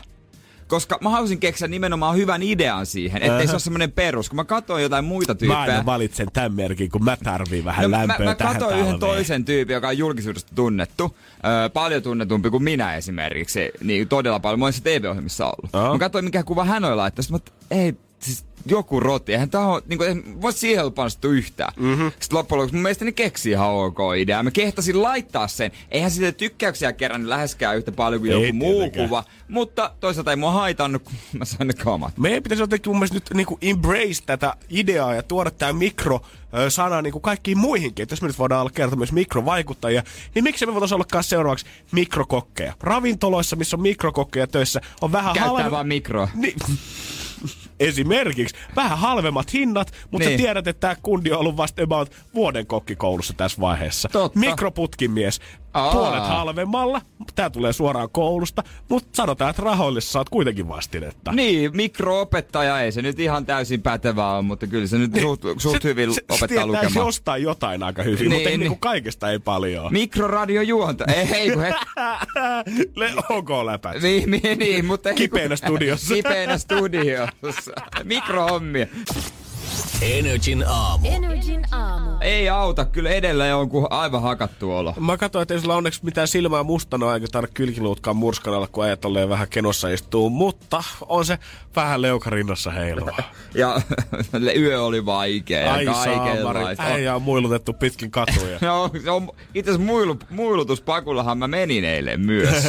Koska mä halusin keksiä nimenomaan hyvän idean siihen, ettei se ole semmoinen perus. Kun mä katsoin jotain muita Mä tyyppejä, aina valitsen tämän merkin, kun mä tarviin vähän No, mä, lämpöä mä tähän katsoin yhden talveen. toisen tyypin, joka on julkisuudesta tunnettu. Öö, paljon tunnetumpi kuin minä esimerkiksi. Niin todella paljon monissa TV-ohjelmissa ollut. Joo. Mä katsoin, mikä kuva hän oli laittanut. Sitten mä, ei, siis joku roti. Eihän tää ole, niin kuin, voi siihen helposti yhtään. Mm-hmm. Sitten loppujen lopuksi mun mielestä ne keksi ihan ok idea. Mä kehtasin laittaa sen. Eihän sitä tykkäyksiä kerran läheskään yhtä paljon kuin Ei joku muu kuva. Mutta toisaalta ei mua haitannut, kun mä sain ne kamat. Meidän pitäisi jotenkin mun mielestä nyt niinku embrace tätä ideaa ja tuoda tämä mikro-sana niinku kaikkiin muihinkin. Et jos me nyt voidaan olla kertoa myös mikrovaikuttajia, niin miksi me voitaisiin olla kanssa seuraavaksi mikrokokkeja? Ravintoloissa, missä on mikrokokkeja töissä, on vähän Käyttää halvemmat... vaan mikroa. Niin. Esimerkiksi vähän halvemmat hinnat, mutta niin. Sä tiedät, että tämä kundi on ollut vasta about vuoden kokkikoulussa tässä vaiheessa. Totta. Mikroputkimies. Aa. Puolet halvemmalla. Tämä tulee suoraan koulusta, mutta sanotaan, että rahoille saat kuitenkin vastinetta. Niin, mikroopettaja ei se nyt ihan täysin pätevää ole, mutta kyllä se nyt suht, suht hyvin se, opettaa se lukemaan. jostain jotain aika hyvin, niin, Niin, mutta ei niin. niinku kaikesta ei paljon. Mikroradiojuonta. Ei, ei kun het... Le, ok läpä. niin, niin, niin, mutta Kipeänä studiossa. Kipeänä studiossa. Mikrohommia. Energin aamu. Energin aamu. Ei auta, kyllä edelleen on kuin aivan hakattu olo. Mä katsoin, että ei sulla onneksi mitään silmää mustana eikä tarvitse kylkiluutkaan murskanalla, kun ajat tolleen vähän kenossa istuu, mutta on se vähän leukarinnassa heilua. Ja yö oli vaikea Ai ja saamari, kaikenlaista. äijä on muilutettu pitkin katuja. No, se on, itse asiassa muilu, muilutuspakullahan mä menin eilen myös.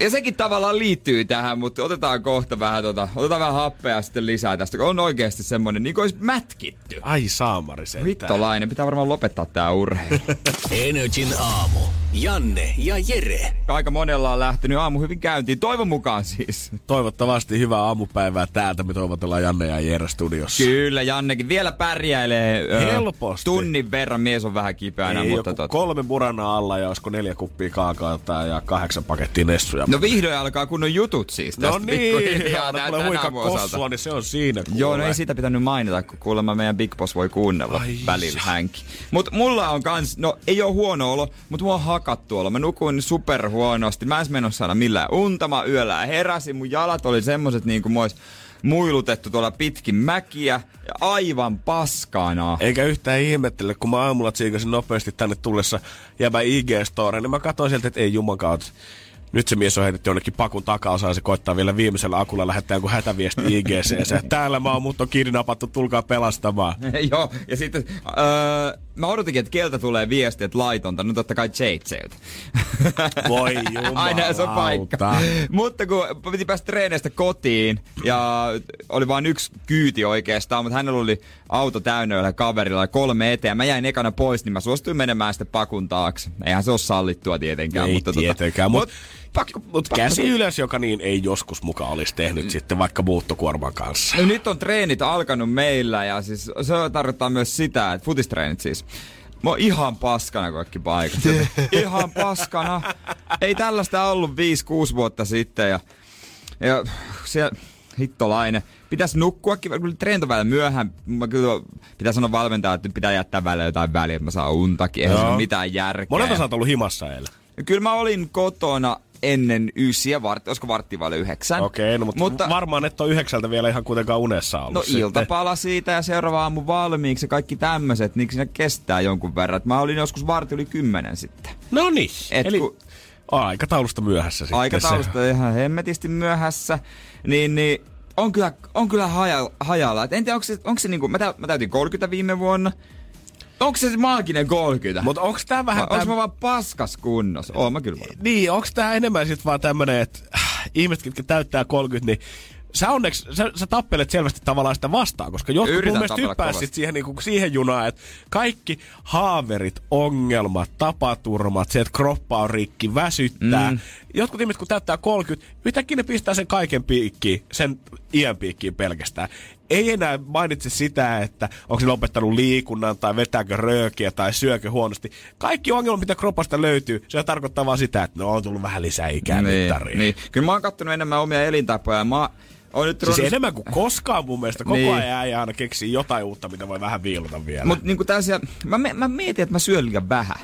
ja sekin tavallaan liittyy tähän, mutta otetaan kohta vähän, tota, otetaan vähän happea sitten lisää tästä. kun On oikeasti semmoinen semmonen, niin kuin olisi mätkitty. Ai saamari sentään. Hittolainen, pitää varmaan lopettaa tää urheilu. Energin aamu. Janne ja Jere. Aika monella on lähtenyt aamu hyvin käyntiin, toivon mukaan siis. Toivottavasti hyvää aamupäivää täältä. Me toivotellaan Janne ja Jere studiossa. Kyllä, Jannekin vielä pärjäilee. ö, Helposti. Tunnin verran mies on vähän kipeänä, Ei, mutta tota. kolme murana alla ja olisiko neljä kuppia kaakaota ja kahdeksan pakettia nessuja. No vihdoin alkaa kunnon jutut siis tästä no niin, pikkuhiljaa aina tulee huika kossua, niin se on siinä. Joo, no kuule. ei siitä pitänyt mainita, kun kuulemma meidän Big Boss voi kuunnella Ai välillä hänkin. Mut mulla on kans, no ei oo huono olo, mut mua on hakattu olo. Mä nukuin super huonosti. Mä en mennyt saada millään unta. Mä yöllä heräsin, mun jalat oli semmoset niin kuin vois muilutettu tuolla pitkin mäkiä ja aivan paskana. Eikä yhtään ihmettele, kun mä aamulla tsiikasin nopeasti tänne tullessa jäävä IG-store, niin mä katsoin sieltä, että ei juman kautta. Nyt se mies on heitetty jonnekin pakun takaosaan ja se koittaa vielä viimeisellä akulla lähettää joku hätäviesti IGC. Täällä mä oon, mut on kidnappattu, tulkaa pelastamaan. Joo, ja sitten öö, mä odotinkin, että keltä tulee viesti, että laitonta. No totta kai Jadeseltä. Voi jumalauta. Aina se on paikka. Mutta kun piti päästä treeneistä kotiin ja oli vain yksi kyyti oikeastaan, mutta hänellä oli auto täynnä yhdellä kaverilla ja kolme eteen. Mä jäin ekana pois, niin mä suostuin menemään sitten pakun taakse. Eihän se ole sallittua tietenkään. Ei mutta tietenkään, Tota, mut- pakko, Mut käsi ylös, joka niin ei joskus muka olisi tehnyt mm. sitten vaikka muuttokuorman kanssa. No nyt on treenit alkanut meillä ja siis se tarkoittaa myös sitä, että futistreenit siis. Mä oon ihan paskana kaikki paikat. ihan paskana. Ei tällaista ollut 5-6 vuotta sitten ja, ja siellä hittolainen. Pitäisi nukkuakin, kyllä treenit on välillä myöhään. Mä kyllä pitää sanoa valmentajalle, että pitää jättää välillä jotain väliä, että mä saan untakin. Eihän se ole mitään järkeä. Monelta sä oot ollut himassa eilen. Kyllä mä olin kotona ennen ysiä, vartti, olisiko vartti vai yhdeksän. Okei, no, mutta, mutta varmaan et ole yhdeksältä vielä ihan kuitenkaan unessa ollut. No sitten. iltapala siitä ja seuraava aamu valmiiksi ja kaikki tämmöiset, niin siinä kestää jonkun verran. Et mä olin joskus vartti yli kymmenen sitten. No niin, eli kun- aikataulusta myöhässä sitten. Aikataulusta ihan hemmetisti myöhässä, niin, niin on kyllä, on kyllä haja, hajalla. Et en tiedä, onko se, onko se niinku, mä, tä, mä täytin 30 viime vuonna. Onko se maaginen 30? Mutta onko tää vähän... Onko Täm... mä vaan paskas kunnossa? Oon mä kyllä varmaan. Niin, onko tää enemmän sit vaan tämmönen, että äh, ihmiset, jotka täyttää 30, niin sä onneksi, sä, sä tappelet selvästi tavallaan sitä vastaan, koska jotkut Yritän mun mielestä hyppää sit siihen, niinku, siihen junaan, että kaikki haaverit, ongelmat, tapaturmat, se, että kroppa on rikki, väsyttää. Mm. Jotkut ihmiset, kun täyttää 30, yhtäkkiä ne pistää sen kaiken piikkiin, sen iän piikkiin pelkästään. Ei enää mainitse sitä, että onko se lopettanut liikunnan tai vetääkö röökiä tai syökö huonosti. Kaikki ongelmat, mitä kropasta löytyy, se tarkoittaa vaan sitä, että no on tullut vähän lisää ikää Niin, niin. Kyllä mä oon kattonut enemmän omia elintapoja. ja Mä oon nyt Siis ruvennut- enemmän kuin koskaan mun mielestä. Koko Niin. ajan äijä aina keksii jotain uutta, mitä voi vähän viilata vielä. Mutta niinku tällaisia, mä, mä mietin, että mä syön liian vähän.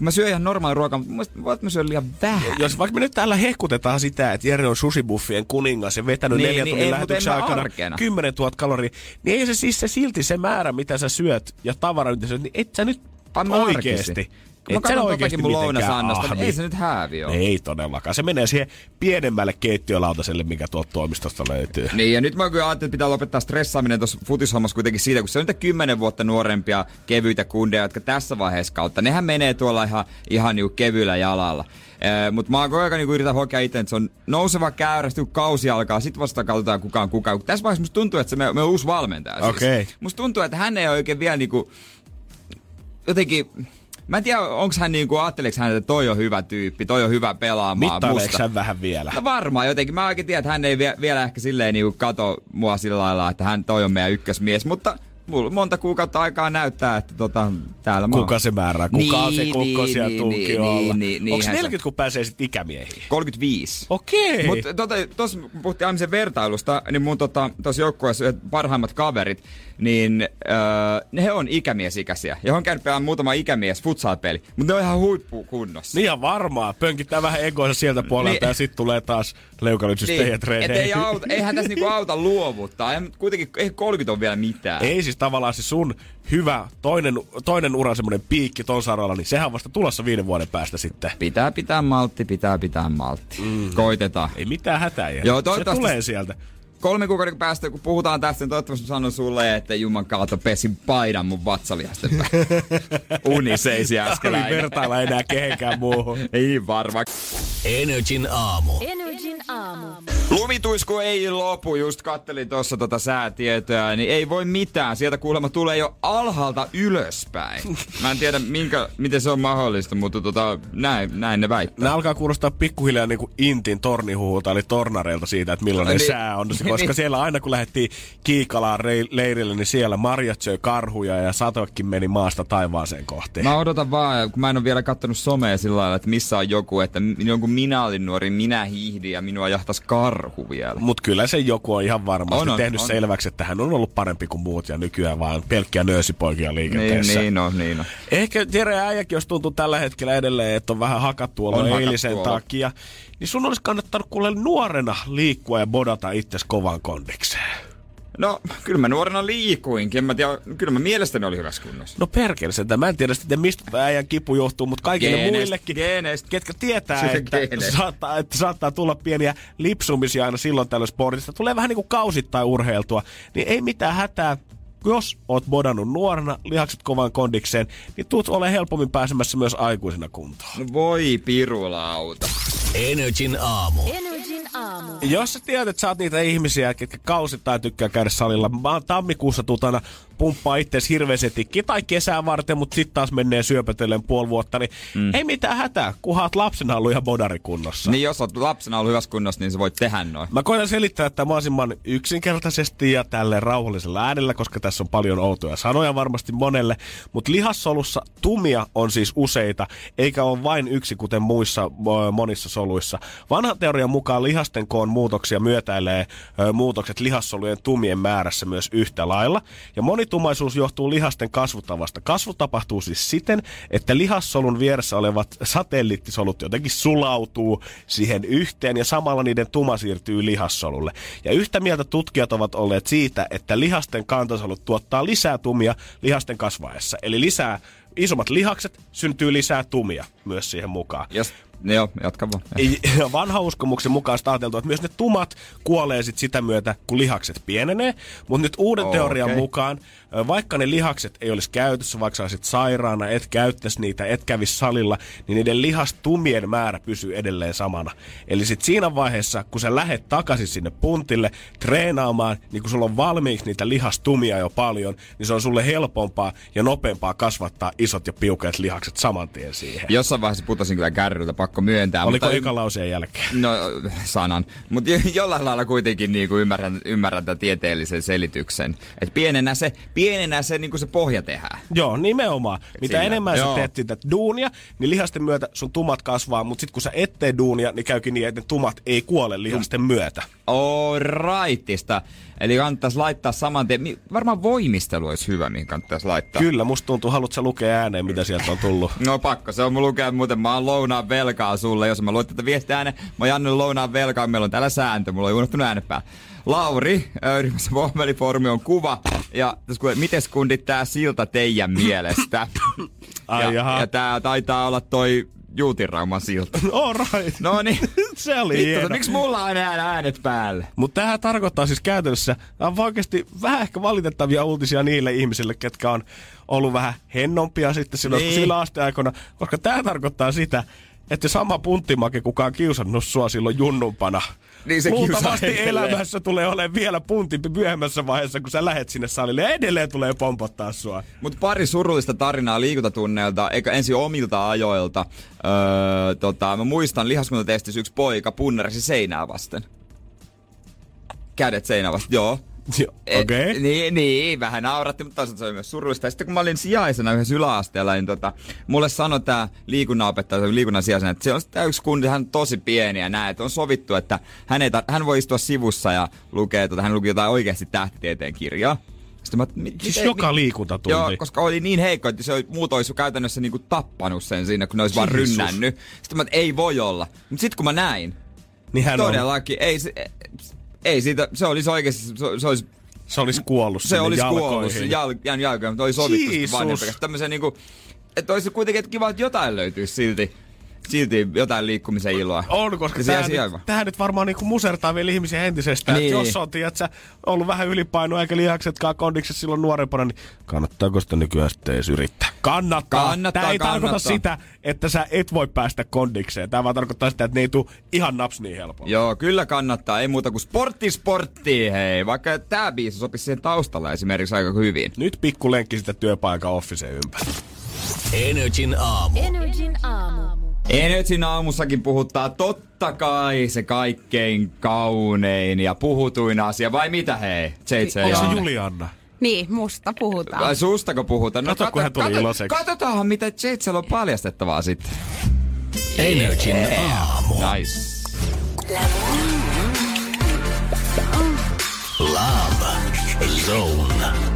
Mä syön ihan normaali ruokaa, mutta voit mä syön liian vähän. jos vaikka me nyt täällä hehkutetaan sitä, että Jere on sushibuffien kuningas ja vetänyt Niin, neljän niin, tunnin ei, lähetyksen mä aikana arkena. 10 000 kaloria, niin ei se siis se silti se määrä, mitä sä syöt ja tavara, mitä sä syöt, niin et sä nyt mä oikeesti. arkisin. Mä Et oikeesti totakin mun niin ahmi. ei se nyt häävi ole. Ei todellakaan. Se menee siihen pienemmälle keittiölautaselle, mikä tuolta toimistosta löytyy. Niin, ja nyt mä kyllä ajattelin, että pitää lopettaa stressaaminen tuossa futishommassa kuitenkin siitä, kun se on niitä kymmenen vuotta nuorempia kevyitä kundeja, jotka tässä vaiheessa kautta, nehän menee tuolla ihan, ihan niinku kevyillä jalalla. Mutta mä koko ajan niinku yritän hokea itse, että se on nouseva käyrä, sitten kun kausi alkaa, sit vasta katsotaan kukaan kukaan. Tässä vaiheessa musta tuntuu, että se me, me on uusi valmentaja siis. Okei. Musta tuntuu, että hän ei oikein vielä niinku, jotenkin, Mä en tiedä, onko hän niinku, ajatteleeko hän, että toi on hyvä tyyppi, toi on hyvä pelaamaan Mittaileeko sä vähän vielä? No varmaan jotenkin. Mä oikein tiedän, että hän ei vie, vielä ehkä silleen niinku kato mua sillä lailla, että hän toi on meidän ykkösmies. Mutta mulla on monta kuukautta aikaa näyttää, että tota, täällä mä. Kuka se määrää? Kuka on se Niin, kukko niin, siellä niin, niin, niin, niin, Onko niinhän se- 40, kun pääsee sitten ikämiehiin? 35. Okei. Mutta tota, tuossa puhuttiin aina sen vertailusta, niin mun tota, tuossa joukkueessa yhdet parhaimmat kaverit, niin öö, ne he on ikämiesikäisiä. Ja on käynyt pelaamaan muutama ikämies futsal-peli, mutta ne on ihan huippukunnossa. Niin ja varmaan. Pönkittää vähän egoisa sieltä puolelta Niin. ja sitten tulee taas leukalytsysteijä Niin, treeneihin. ei auta, eihän tässä niinku auta luovuttaa. Eihän, kuitenkin ei 30 on vielä mitään. Ei siis tavallaan se sun hyvä toinen, toinen uran semmoinen piikki ton saralla, niin sehän on vasta tulossa viiden vuoden päästä sitten. Pitää pitää maltti, pitää pitää maltti. Mm. Koitetaan. Ei mitään hätää. Joo, se tulee sieltä. Kolme kuukauden päästä, kun puhutaan tästä, niin toivottavasti sanon sulle, että Juman kautta pesin paidan mun vatsalihasten päälle. Uni seisi Ei vertailla enää kehenkään muuhun. Ei varma. Energin aamu. Energin aamu. Lumituisku ei lopu, just kattelin tuossa tota säätietoa, niin ei voi mitään. Sieltä kuulemma tulee jo alhaalta ylöspäin. Mä en tiedä, minkä, miten se on mahdollista, mutta tota, näin, näin ne väittää. Nämä alkaa kuulostaa pikkuhiljaa niin kuin Intin tornihuhulta, eli tornareilta siitä, että millainen Niin. sää on. Koska Niin. siellä aina kun lähdettiin Kiikalaan rei- leirille, niin siellä marjat söi karhuja ja satokin meni maasta taivaaseen kohti. Mä odotan vaan, kun mä en ole vielä kattonut somea sillä lailla, että missä on joku, että jonkun minä olin nuori, minä hiihdin ja minua jahtas karhu vielä. Mutta kyllä se joku on ihan varmasti On, on, tehnyt on. selväksi, että hän on ollut parempi kuin muut ja nykyään vaan pelkkiä nöösipoikia Niin, liikenteessä. niin on, niin on. Ehkä Jere Äijäkin, jos tuntuu tällä hetkellä edelleen, että on vähän hakattu On hakattu eilisen takia, niin sun olisi kannattanut kuule nuorena liikkua ja bodata itses kovan kondikseen. No, kyllä mä nuorena liikuinkin. En mä tiedä, kyllä mä mielestäni oli hyvässä kunnossa. No perkele sitä. Mä en tiedä sitten, mistä tämä äijän kipu johtuu, mutta kaikille Geeneistä, muillekin, geeneistä. ketkä tietää, että saattaa, että saattaa tulla pieniä lipsumisia aina silloin tällöin sportista. Tulee vähän niin kuin kausittain urheiltua, niin ei mitään hätää. Jos oot bodannut nuorena, lihakset kovan kondikseen, niin tuut ole helpommin pääsemässä myös aikuisena kuntoon. No voi pirulauta. Energin aamu. Energin aamu. Jos sä tiedät, että sä oot niitä ihmisiä, ketkä kausittain tykkää käydä salilla, mä oon tammikuussa tutana pumppaa itseäsi hirveästi tikki tai kesää varten, mutta sitten taas menee syöpötellen puoli vuotta, niin mm. ei mitään hätää, kunhan oot lapsena ollut ihan bodarikunnossa. Niin jos oot lapsena ollut hyvässä kunnossa, niin sä voit tehdä noin. Mä koitan selittää että mahdollisimman yksinkertaisesti ja tälle rauhallisella äänellä, koska tässä on paljon outoja sanoja varmasti monelle. Mutta lihassolussa tumia on siis useita, eikä ole vain yksi, kuten muissa monissa soluissa. Vanhan teorian mukaan lihasten koon muutoksia myötäilee muutokset lihassolujen tumien määrässä myös yhtä lailla. Ja monitumaisuus johtuu lihasten kasvutavasta. Kasvu tapahtuu siis siten, että lihassolun vieressä olevat satelliittisolut jotenkin sulautuu siihen yhteen ja samalla niiden tuma siirtyy lihassolulle. Ja yhtä mieltä tutkijat ovat olleet siitä, että lihasten kantasolut tuottaa lisää tumia lihasten kasvaessa. Eli lisää isommat lihakset, syntyy lisää tumia myös siihen mukaan. Ne joo, jatka vaan. Ja vanha uskomuksen mukaan ajateltu, että myös ne tumat kuolee sit sitä myötä, kun lihakset pienenee. Mutta nyt uuden Okei. teorian mukaan, ö, vaikka ne lihakset ei olisi käytössä, vaikka sä olisit sairaana, et käyttäisi niitä, et kävisi salilla, niin niiden lihastumien määrä pysyy edelleen samana. Eli sit siinä vaiheessa, kun sä lähet takaisin sinne puntille treenaamaan, niin kun sulla on valmiiksi niitä lihastumia jo paljon, niin se on sulle helpompaa ja nopeampaa kasvattaa isot ja piukeat lihakset saman tien siihen. Jossain vaiheessa putosin kyllä kärryltä, pakko myöntää. Oliko mutta eka lauseen jälkeen? No, sanan. Mutta jollain lailla kuitenkin niinku ymmärrän, ymmärrän tämän tieteellisen selityksen. Että pienenä se, pienenä se, niinku se pohja tehdään. Joo, nimenomaan. Mitä Siinä, enemmän joo. sä teet sitä duunia, niin lihasten myötä sun tumat kasvaa, mutta sitten kun sä et tee duunia, niin käykin niin, että ne tumat ei kuole lihasten myötä. Oh, rightista. Eli kannattaisi laittaa saman tien. Varmaan voimistelu olisi hyvä, mihin kannattaisi laittaa. Kyllä, musta tuntuu, haluatko lukea ääneen, mitä sieltä on tullut? No pakko, se on mun lukea muuten. Mä oon lounaan velkaa sulle. Jos mä luet tätä viestiä ääneen, mä oon Janne lounaan velkaa. Meillä on täällä sääntö. Mulla on unohtunut äänen päällä. Lauri, ryhmässä Vohmelifoorumi on kuva. Ja miten kundit tää silta teidän mielestä? Ai ja, jaha. ja tää taitaa olla toi Juutirauman silta. All right. No niin. Se oli Vittu, hieno. miksi mulla on aina äänet päällä? Mutta tämähän tarkoittaa siis käytännössä, on oikeasti vähän ehkä valitettavia uutisia niille ihmisille, ketkä on ollut vähän hennompia sitten silloin Niin. sillä asteaikona, koska tämä tarkoittaa sitä, että sama punttimake, kuka on kiusannut sua silloin junnumpana, Niin se luultavasti elämässä tulee olemaan vielä puntimpi myöhemmässä vaiheessa, kun sä lähet sinne salille ja edelleen tulee pompottaa sua. Mutta pari surullista tarinaa liikuntatunneilta, eikä ensin omilta ajoilta. Öö, tota, mä muistan lihaskuntatestissä yksi poika punnerasi seinää vasten. Kädet seinää vasten, joo. Et- Okei. Okay. Niin, niin, vähän nauratti, mutta toisaalta se oli myös surullista. Ja sitten kun mä olin sijaisena yhdessä yläasteella, niin tota, mulle sanoi tämä liikunnanopettaja, liikunnan sijaisena, että se on sitä yksi kundi, hän on tosi pieni ja näin, että on sovittu, että hän, ei tar- hän voi istua sivussa ja lukee, tota, hän luki jotain oikeasti tähtitieteen kirjaa. Sitten mä, mi- Siis miten- joka mi- liikuntatunti. Joo, koska oli niin heikko, että se oli, muut olisi käytännössä niinku tappanut sen siinä, kun ne olisi vaan rynnännyt. Sitten mä, että ei voi olla. Mutta sitten kun mä näin, niin hän on, todellakin, ei, se, ei siitä, se olisi oikeasti, se, se olisi se olisi kuollut se sinne olisi jalkoihin. kuollut sen jal, jään jalkoihin, mutta oli sovittu sitten vanhempi. Tämmöisen niinku, että olisi kuitenkin että kiva, että jotain löytyisi silti. Silti jotain liikkumisen iloa. On, koska tämä nyt, on. tämähän nyt varmaan niinku musertaa vielä ihmisiä entisestään. Niin. Jos on, tiedätkö, ollut vähän ylipainoa eikä lihaksetkaan kondiksessa silloin nuorempana, niin kannattaako sitä nykyään sitten edes yrittää? Kannattaa. Kannattaa, Tämä ei tarkoita kannattaa. sitä, että sä et voi päästä kondikseen. Tämä vaan tarkoittaa sitä, että ne ei tule ihan naps niin helpolla. Joo, kyllä kannattaa. Ei muuta kuin sportti sporttiin, hei. Vaikka tää biisi sopisi siihen taustalla esimerkiksi aika hyvin. Nyt pikku lenkki sitä työpaikan officeen ympäri. Energin aamu. Energin aamu. Energin aamussakin puhuttaa totta kai se kaikkein kaunein ja puhutuin asia. Vai mitä hei? JJ Onko se? Julianna? Niin, musta puhutaan. Vai sustako puhutaan? Kato, kun hän tuli iloiseksi. Katsotaanhan, mitä JJ on paljastettavaa sitten. Energin aamu. Nice. Love Zone.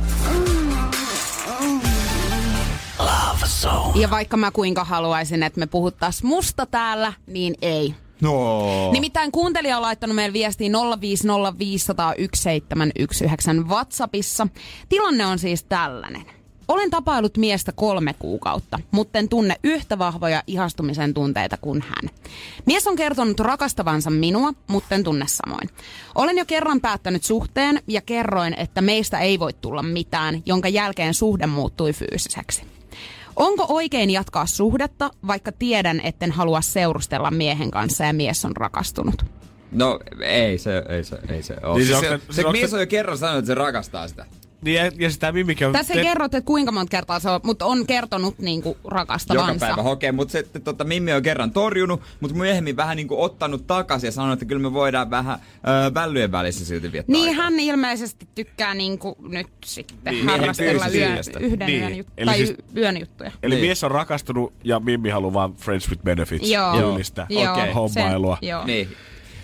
Ja vaikka mä kuinka haluaisin, että me puhuttais musta täällä, niin ei. No. Nimittäin kuuntelija on laittanut meille viestiin 050501719 WhatsAppissa. Tilanne on siis tällainen. Olen tapailut miestä kolme kuukautta, mutta en tunne yhtä vahvoja ihastumisen tunteita kuin hän. Mies on kertonut rakastavansa minua, mutta en tunne samoin. Olen jo kerran päättänyt suhteen ja kerroin, että meistä ei voi tulla mitään, jonka jälkeen suhde muuttui fyysiseksi. Onko oikein jatkaa suhdetta, vaikka tiedän, etten halua seurustella miehen kanssa ja mies on rakastunut? No ei se, ei se, ei se ole. Niin Niin se se, onko- se, se se, onko mies se- on jo kerran sanonut, että se rakastaa sitä. Niin, ja, ja sitä Mimikin on... Tässä ei kerrot, että kuinka monta kertaa se on, mutta on kertonut niinku Joka rakastavansa. päivä hokee, mutta se, että tota, Mimmi on kerran torjunut, mutta myöhemmin vähän niin kuin ottanut takaisin ja sanonut, että kyllä me voidaan vähän öö, vällyjen välissä silti viettää Niin aikaa. hän ilmeisesti tykkää niinku nyt sitten Niin, harrastella yö, yhden Niin. yön, jut- Eli tai siis- yön juttuja. Eli Niin. mies on rakastunut ja Mimmi haluaa vaan friends with benefits Joo. tyylistä Joo, Okei. hommailua. Se, joo. Niin.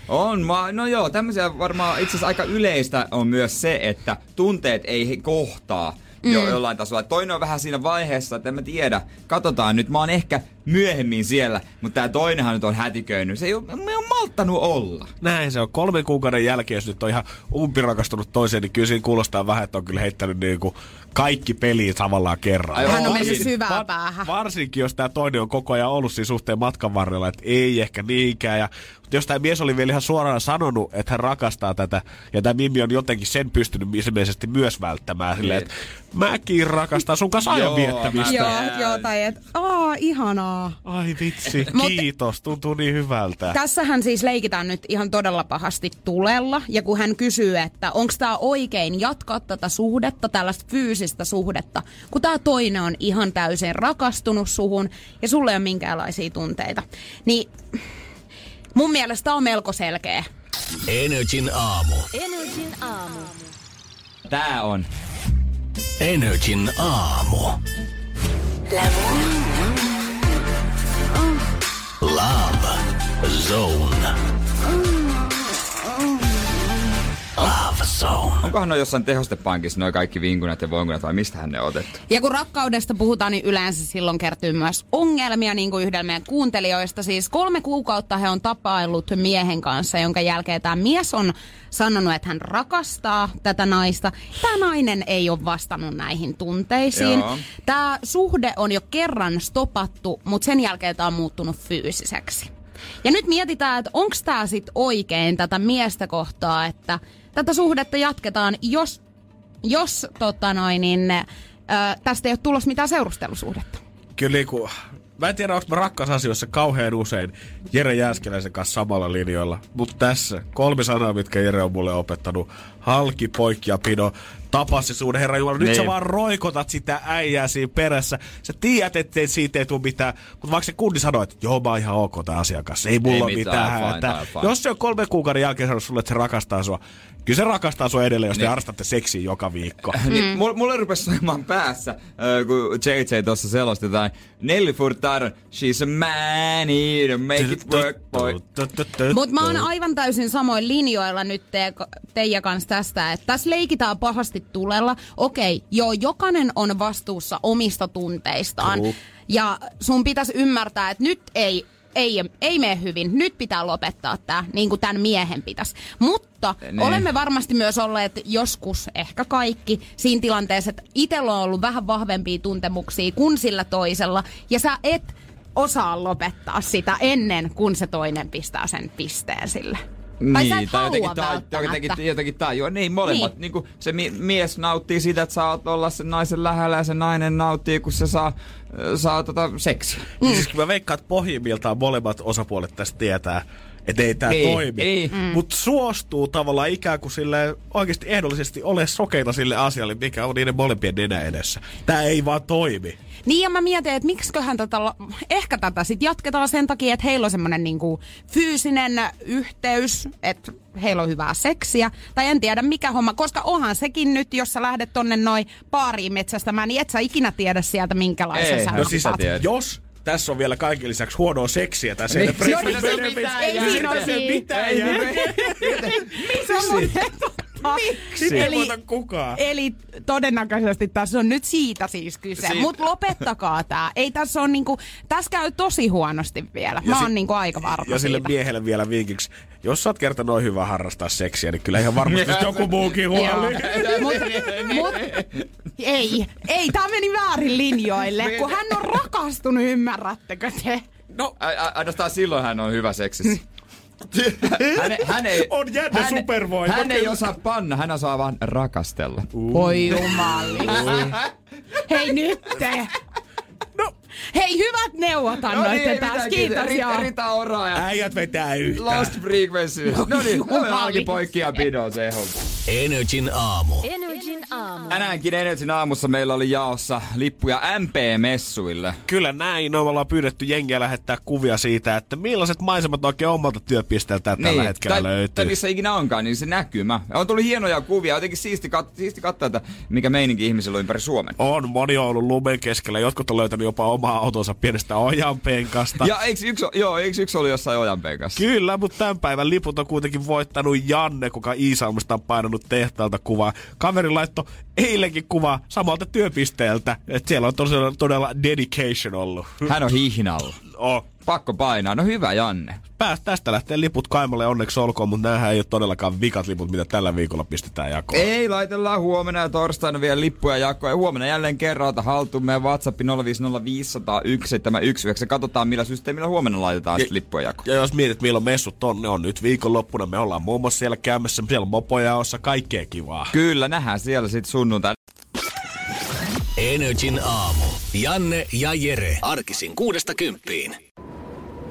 On, ma, no joo, tämmöisiä varmaan itse asiassa aika yleistä on myös se, että tunteet ei kohtaa jo, Mm. jollain tasolla. Toinen on vähän siinä vaiheessa, että en mä tiedä, katsotaan nyt, mä oon ehkä myöhemmin siellä, mutta tää toinenhan nyt on hätiköinyt. Se ei ole, me on malttanut olla. Näin se on. Kolmen kuukauden jälkeen, jos nyt on ihan umpirakastunut toiseen, niin kyllä siinä kuulostaa vähän, että on kyllä heittänyt niinku kaikki peliin tavallaan kerran. Ai Hän on mennyt syvään Va- päähän. Varsinkin, jos tämä toinen on koko ajan ollut siinä suhteen matkan varrella, että ei ehkä niinkään. Ja, mutta jos tämä mies oli vielä ihan suoraan sanonut, että hän rakastaa tätä, ja tämä Mimmi on jotenkin sen pystynyt ilmeisesti myös välttämään, silleen, Niin. että mäkin rakastan sun kanssa ajan Joo, viettämistä. Joo, joo, tai että aa, ihanaa. Ai vitsi, kiitos, tuntuu niin hyvältä. Tässähän siis leikitään nyt ihan todella pahasti tulella. Ja kun hän kysyy, että onko tämä oikein jatkaa tätä suhdetta, tällaista fyysistä suhdetta, kun tämä toinen on ihan täysin rakastunut suhun ja sulle ei ole minkäänlaisia tunteita. Niin mun mielestä on melko selkeä. Energin aamu. Energin aamu. Tää on. Energin aamu. Love Zone. Love Zone. Onkohan ne jossain tehostepankissa noin kaikki vinkunat ja voinkunat vai mistähän ne on otettu? Ja kun rakkaudesta puhutaan, niin yleensä silloin kertyy myös ongelmia, niin kuin yhdellä meidän kuuntelijoista. Siis kolme kuukautta he on tapaillut miehen kanssa, jonka jälkeen tämä mies on sanonut, että hän rakastaa tätä naista. Tämä nainen ei ole vastannut näihin tunteisiin. Joo. Tämä suhde on jo kerran stopattu, mutta sen jälkeen tämä on muuttunut fyysiseksi. Ja nyt mietitään, että onko tämä sitten oikein tätä miestä kohtaa, että tätä suhdetta jatketaan, jos jos tota noin, niin, ö, tästä ei ole tulossa mitään seurustelusuhdetta. Kyllä niinku, mä en tiedä, onko mä rakkausasioissa kauhean usein Jere Jääskeläisen kanssa samalla linjoilla. Mutta tässä kolme sanaa, mitkä Jere on mulle opettanut. Halki, poikki ja pino. Tapassisuuden, herra Jumala. Nyt Niin. sä vaan roikotat sitä äijää siinä perässä. Sä tiedät, ettei siitä ei tule mitään. Mutta vaikka se kundi sanoo, että joo, mä oon ihan ok tää asiakas. Ei mulla Ei mitään, mitään, fine, hätää. Jos se on kolme kuukauden jälkeen sanonut sulle, että se rakastaa sua. Kyllä se rakastaa sua edelleen, jos te Niin. harrastatte seksiä joka viikko. Niin, mulle, mulle rupesi soimaan päässä, äh, kun JJ tuossa selosti jotain. Nelly Furtado, she's a man eater, make it work, boy. Mutta mä oon aivan täysin samoin linjoilla nyt te, teidän kanssa tästä, että tässä leikitään pahasti tulella. Okei, joo, jokainen on vastuussa omista tunteistaan. True. Ja sun pitäisi ymmärtää, että nyt ei ei, ei mene hyvin, nyt pitää lopettaa tämä, niin kuin tämän miehen pitäisi. Mutta Niin. olemme varmasti myös olleet joskus, ehkä kaikki, siinä tilanteessa, että itsellä on ollut vähän vahvempia tuntemuksia kuin sillä toisella, ja sä et osaa lopettaa sitä ennen kuin se toinen pistää sen pisteen sille. Tai sä et halua jotenkin, tai, välttämättä. jotenkin, jotenkin tajua. Niin, molemmat. Niin. Niin. Niin se mi- mies nauttii siitä, että saat olla sen naisen lähellä ja se nainen nauttii, kun se saa, saa tota seksiä. Mm. Siis kun mä veikkaan, että pohjimmiltaan molemmat osapuolet tästä tietää, että ei tää Ei, toimi. ei. Mm. Mutta suostuu tavallaan ikään kuin sille oikeasti ehdollisesti ole sokeita sille asialle, mikä on niiden molempien nenä edessä. Tää ei vaan toimi. Niin ja mä mietin, että miksiköhän tätä, ehkä tätä sit jatketaan sen takia, että heillä on semmoinen niinku fyysinen yhteys, että heillä on hyvää seksiä. Tai en tiedä mikä homma, koska onhan sekin nyt, jos sä lähdet tonne noin baariin metsästämään, niin et sä ikinä tiedä sieltä minkälaisen Ei, sä no siis. Jos tässä on vielä kaiken lisäksi huonoa seksiä tässä. Niin. Niin, No niin, se mitään ei siinä ole siinä. mitään jää. Se on muuten totta. Sitä ei Eli, muuta kukaan. eli todennäköisesti tässä on nyt siitä siis kyse. Siitä. Mutta lopettakaa tää. Ei tässä on niinku, tässä käy tosi huonosti vielä. Mä Ja oon si- niinku aika varma Ja sille siitä. miehelle vielä vinkiksi, jos sä oot kerta noin hyvä harrastaa seksiä, niin kyllä ihan varmasti joku muukin huoli. Mut, mut, ei, ei, tää meni väärin linjoille, kun hän on rakastunut, ymmärrättekö te? No, Ainoastaan silloin hän on hyvä seksissä. Hän, hän ei, On jännä hän, supervoima, Hän ei osaa panna, hän osaa vaan rakastella. Voi jumalista. Hei nyt Hei, hyvät neuvot annoitte ei taas. mitään, Kiitos, Rita, joo. Rita Ora ja äijät vetää yhtään. Lost Frequency. No niin, onkin poikki ja pidon se homma. Energin aamu. Energin aamu. Tänäänkin Energin aamussa meillä oli jaossa lippuja MP-messuille. Kyllä näin, no me ollaan pyydetty jengiä lähettää kuvia siitä, että millaiset maisemat oikein omalta työpisteeltä tällä hetkellä Niin, tai, löytyy. tai missä ikinä onkaan, niin se näkymä. On tullut hienoja kuvia, jotenkin siisti, kat, siisti katsoa, että mikä meininki ihmisillä on ympäri Suomen. On, moni on ollut lumen keskellä, jotkut on löytänyt jopa omaa autonsa pienestä ojanpenkasta. Ja eikö yksi, joo, eikö yksi ollut jossain ojanpeikassa? Kyllä, mutta tämän päivän liput on kuitenkin voittanut Janne, kuka Iisalmesta on painanut tehtaalta kuvaa. Kaveri laittoi eilenkin kuvaa samalta työpisteeltä. Et siellä on todella, todella dedication ollut. Hän on hihnalla. Oh. Pakko painaa. No hyvä, Janne. Pääs, tästä lähtee liput kaimalle onneksi olkoon, mutta näähän ei ole todellakaan vikat liput, mitä tällä viikolla pistetään jakoon. Ei, laitellaan huomenna ja torstaina vielä lippuja jakoon. Ja huomenna jälleen kerran ota haltuun meidän WhatsApp 050501719. Katsotaan millä systeemillä huomenna laitetaan Ja- lippuja jakoon. Ja jos mietit, milloin messut on, ne on nyt viikonloppuna. Me ollaan muun muassa siellä käymässä, siellä mopoja ossa, kaikkea kivaa. Kyllä, nähdään siellä sitten sunnuntai. Energin aamu. Janne ja Jere. Arkisin kuudesta kymppiin.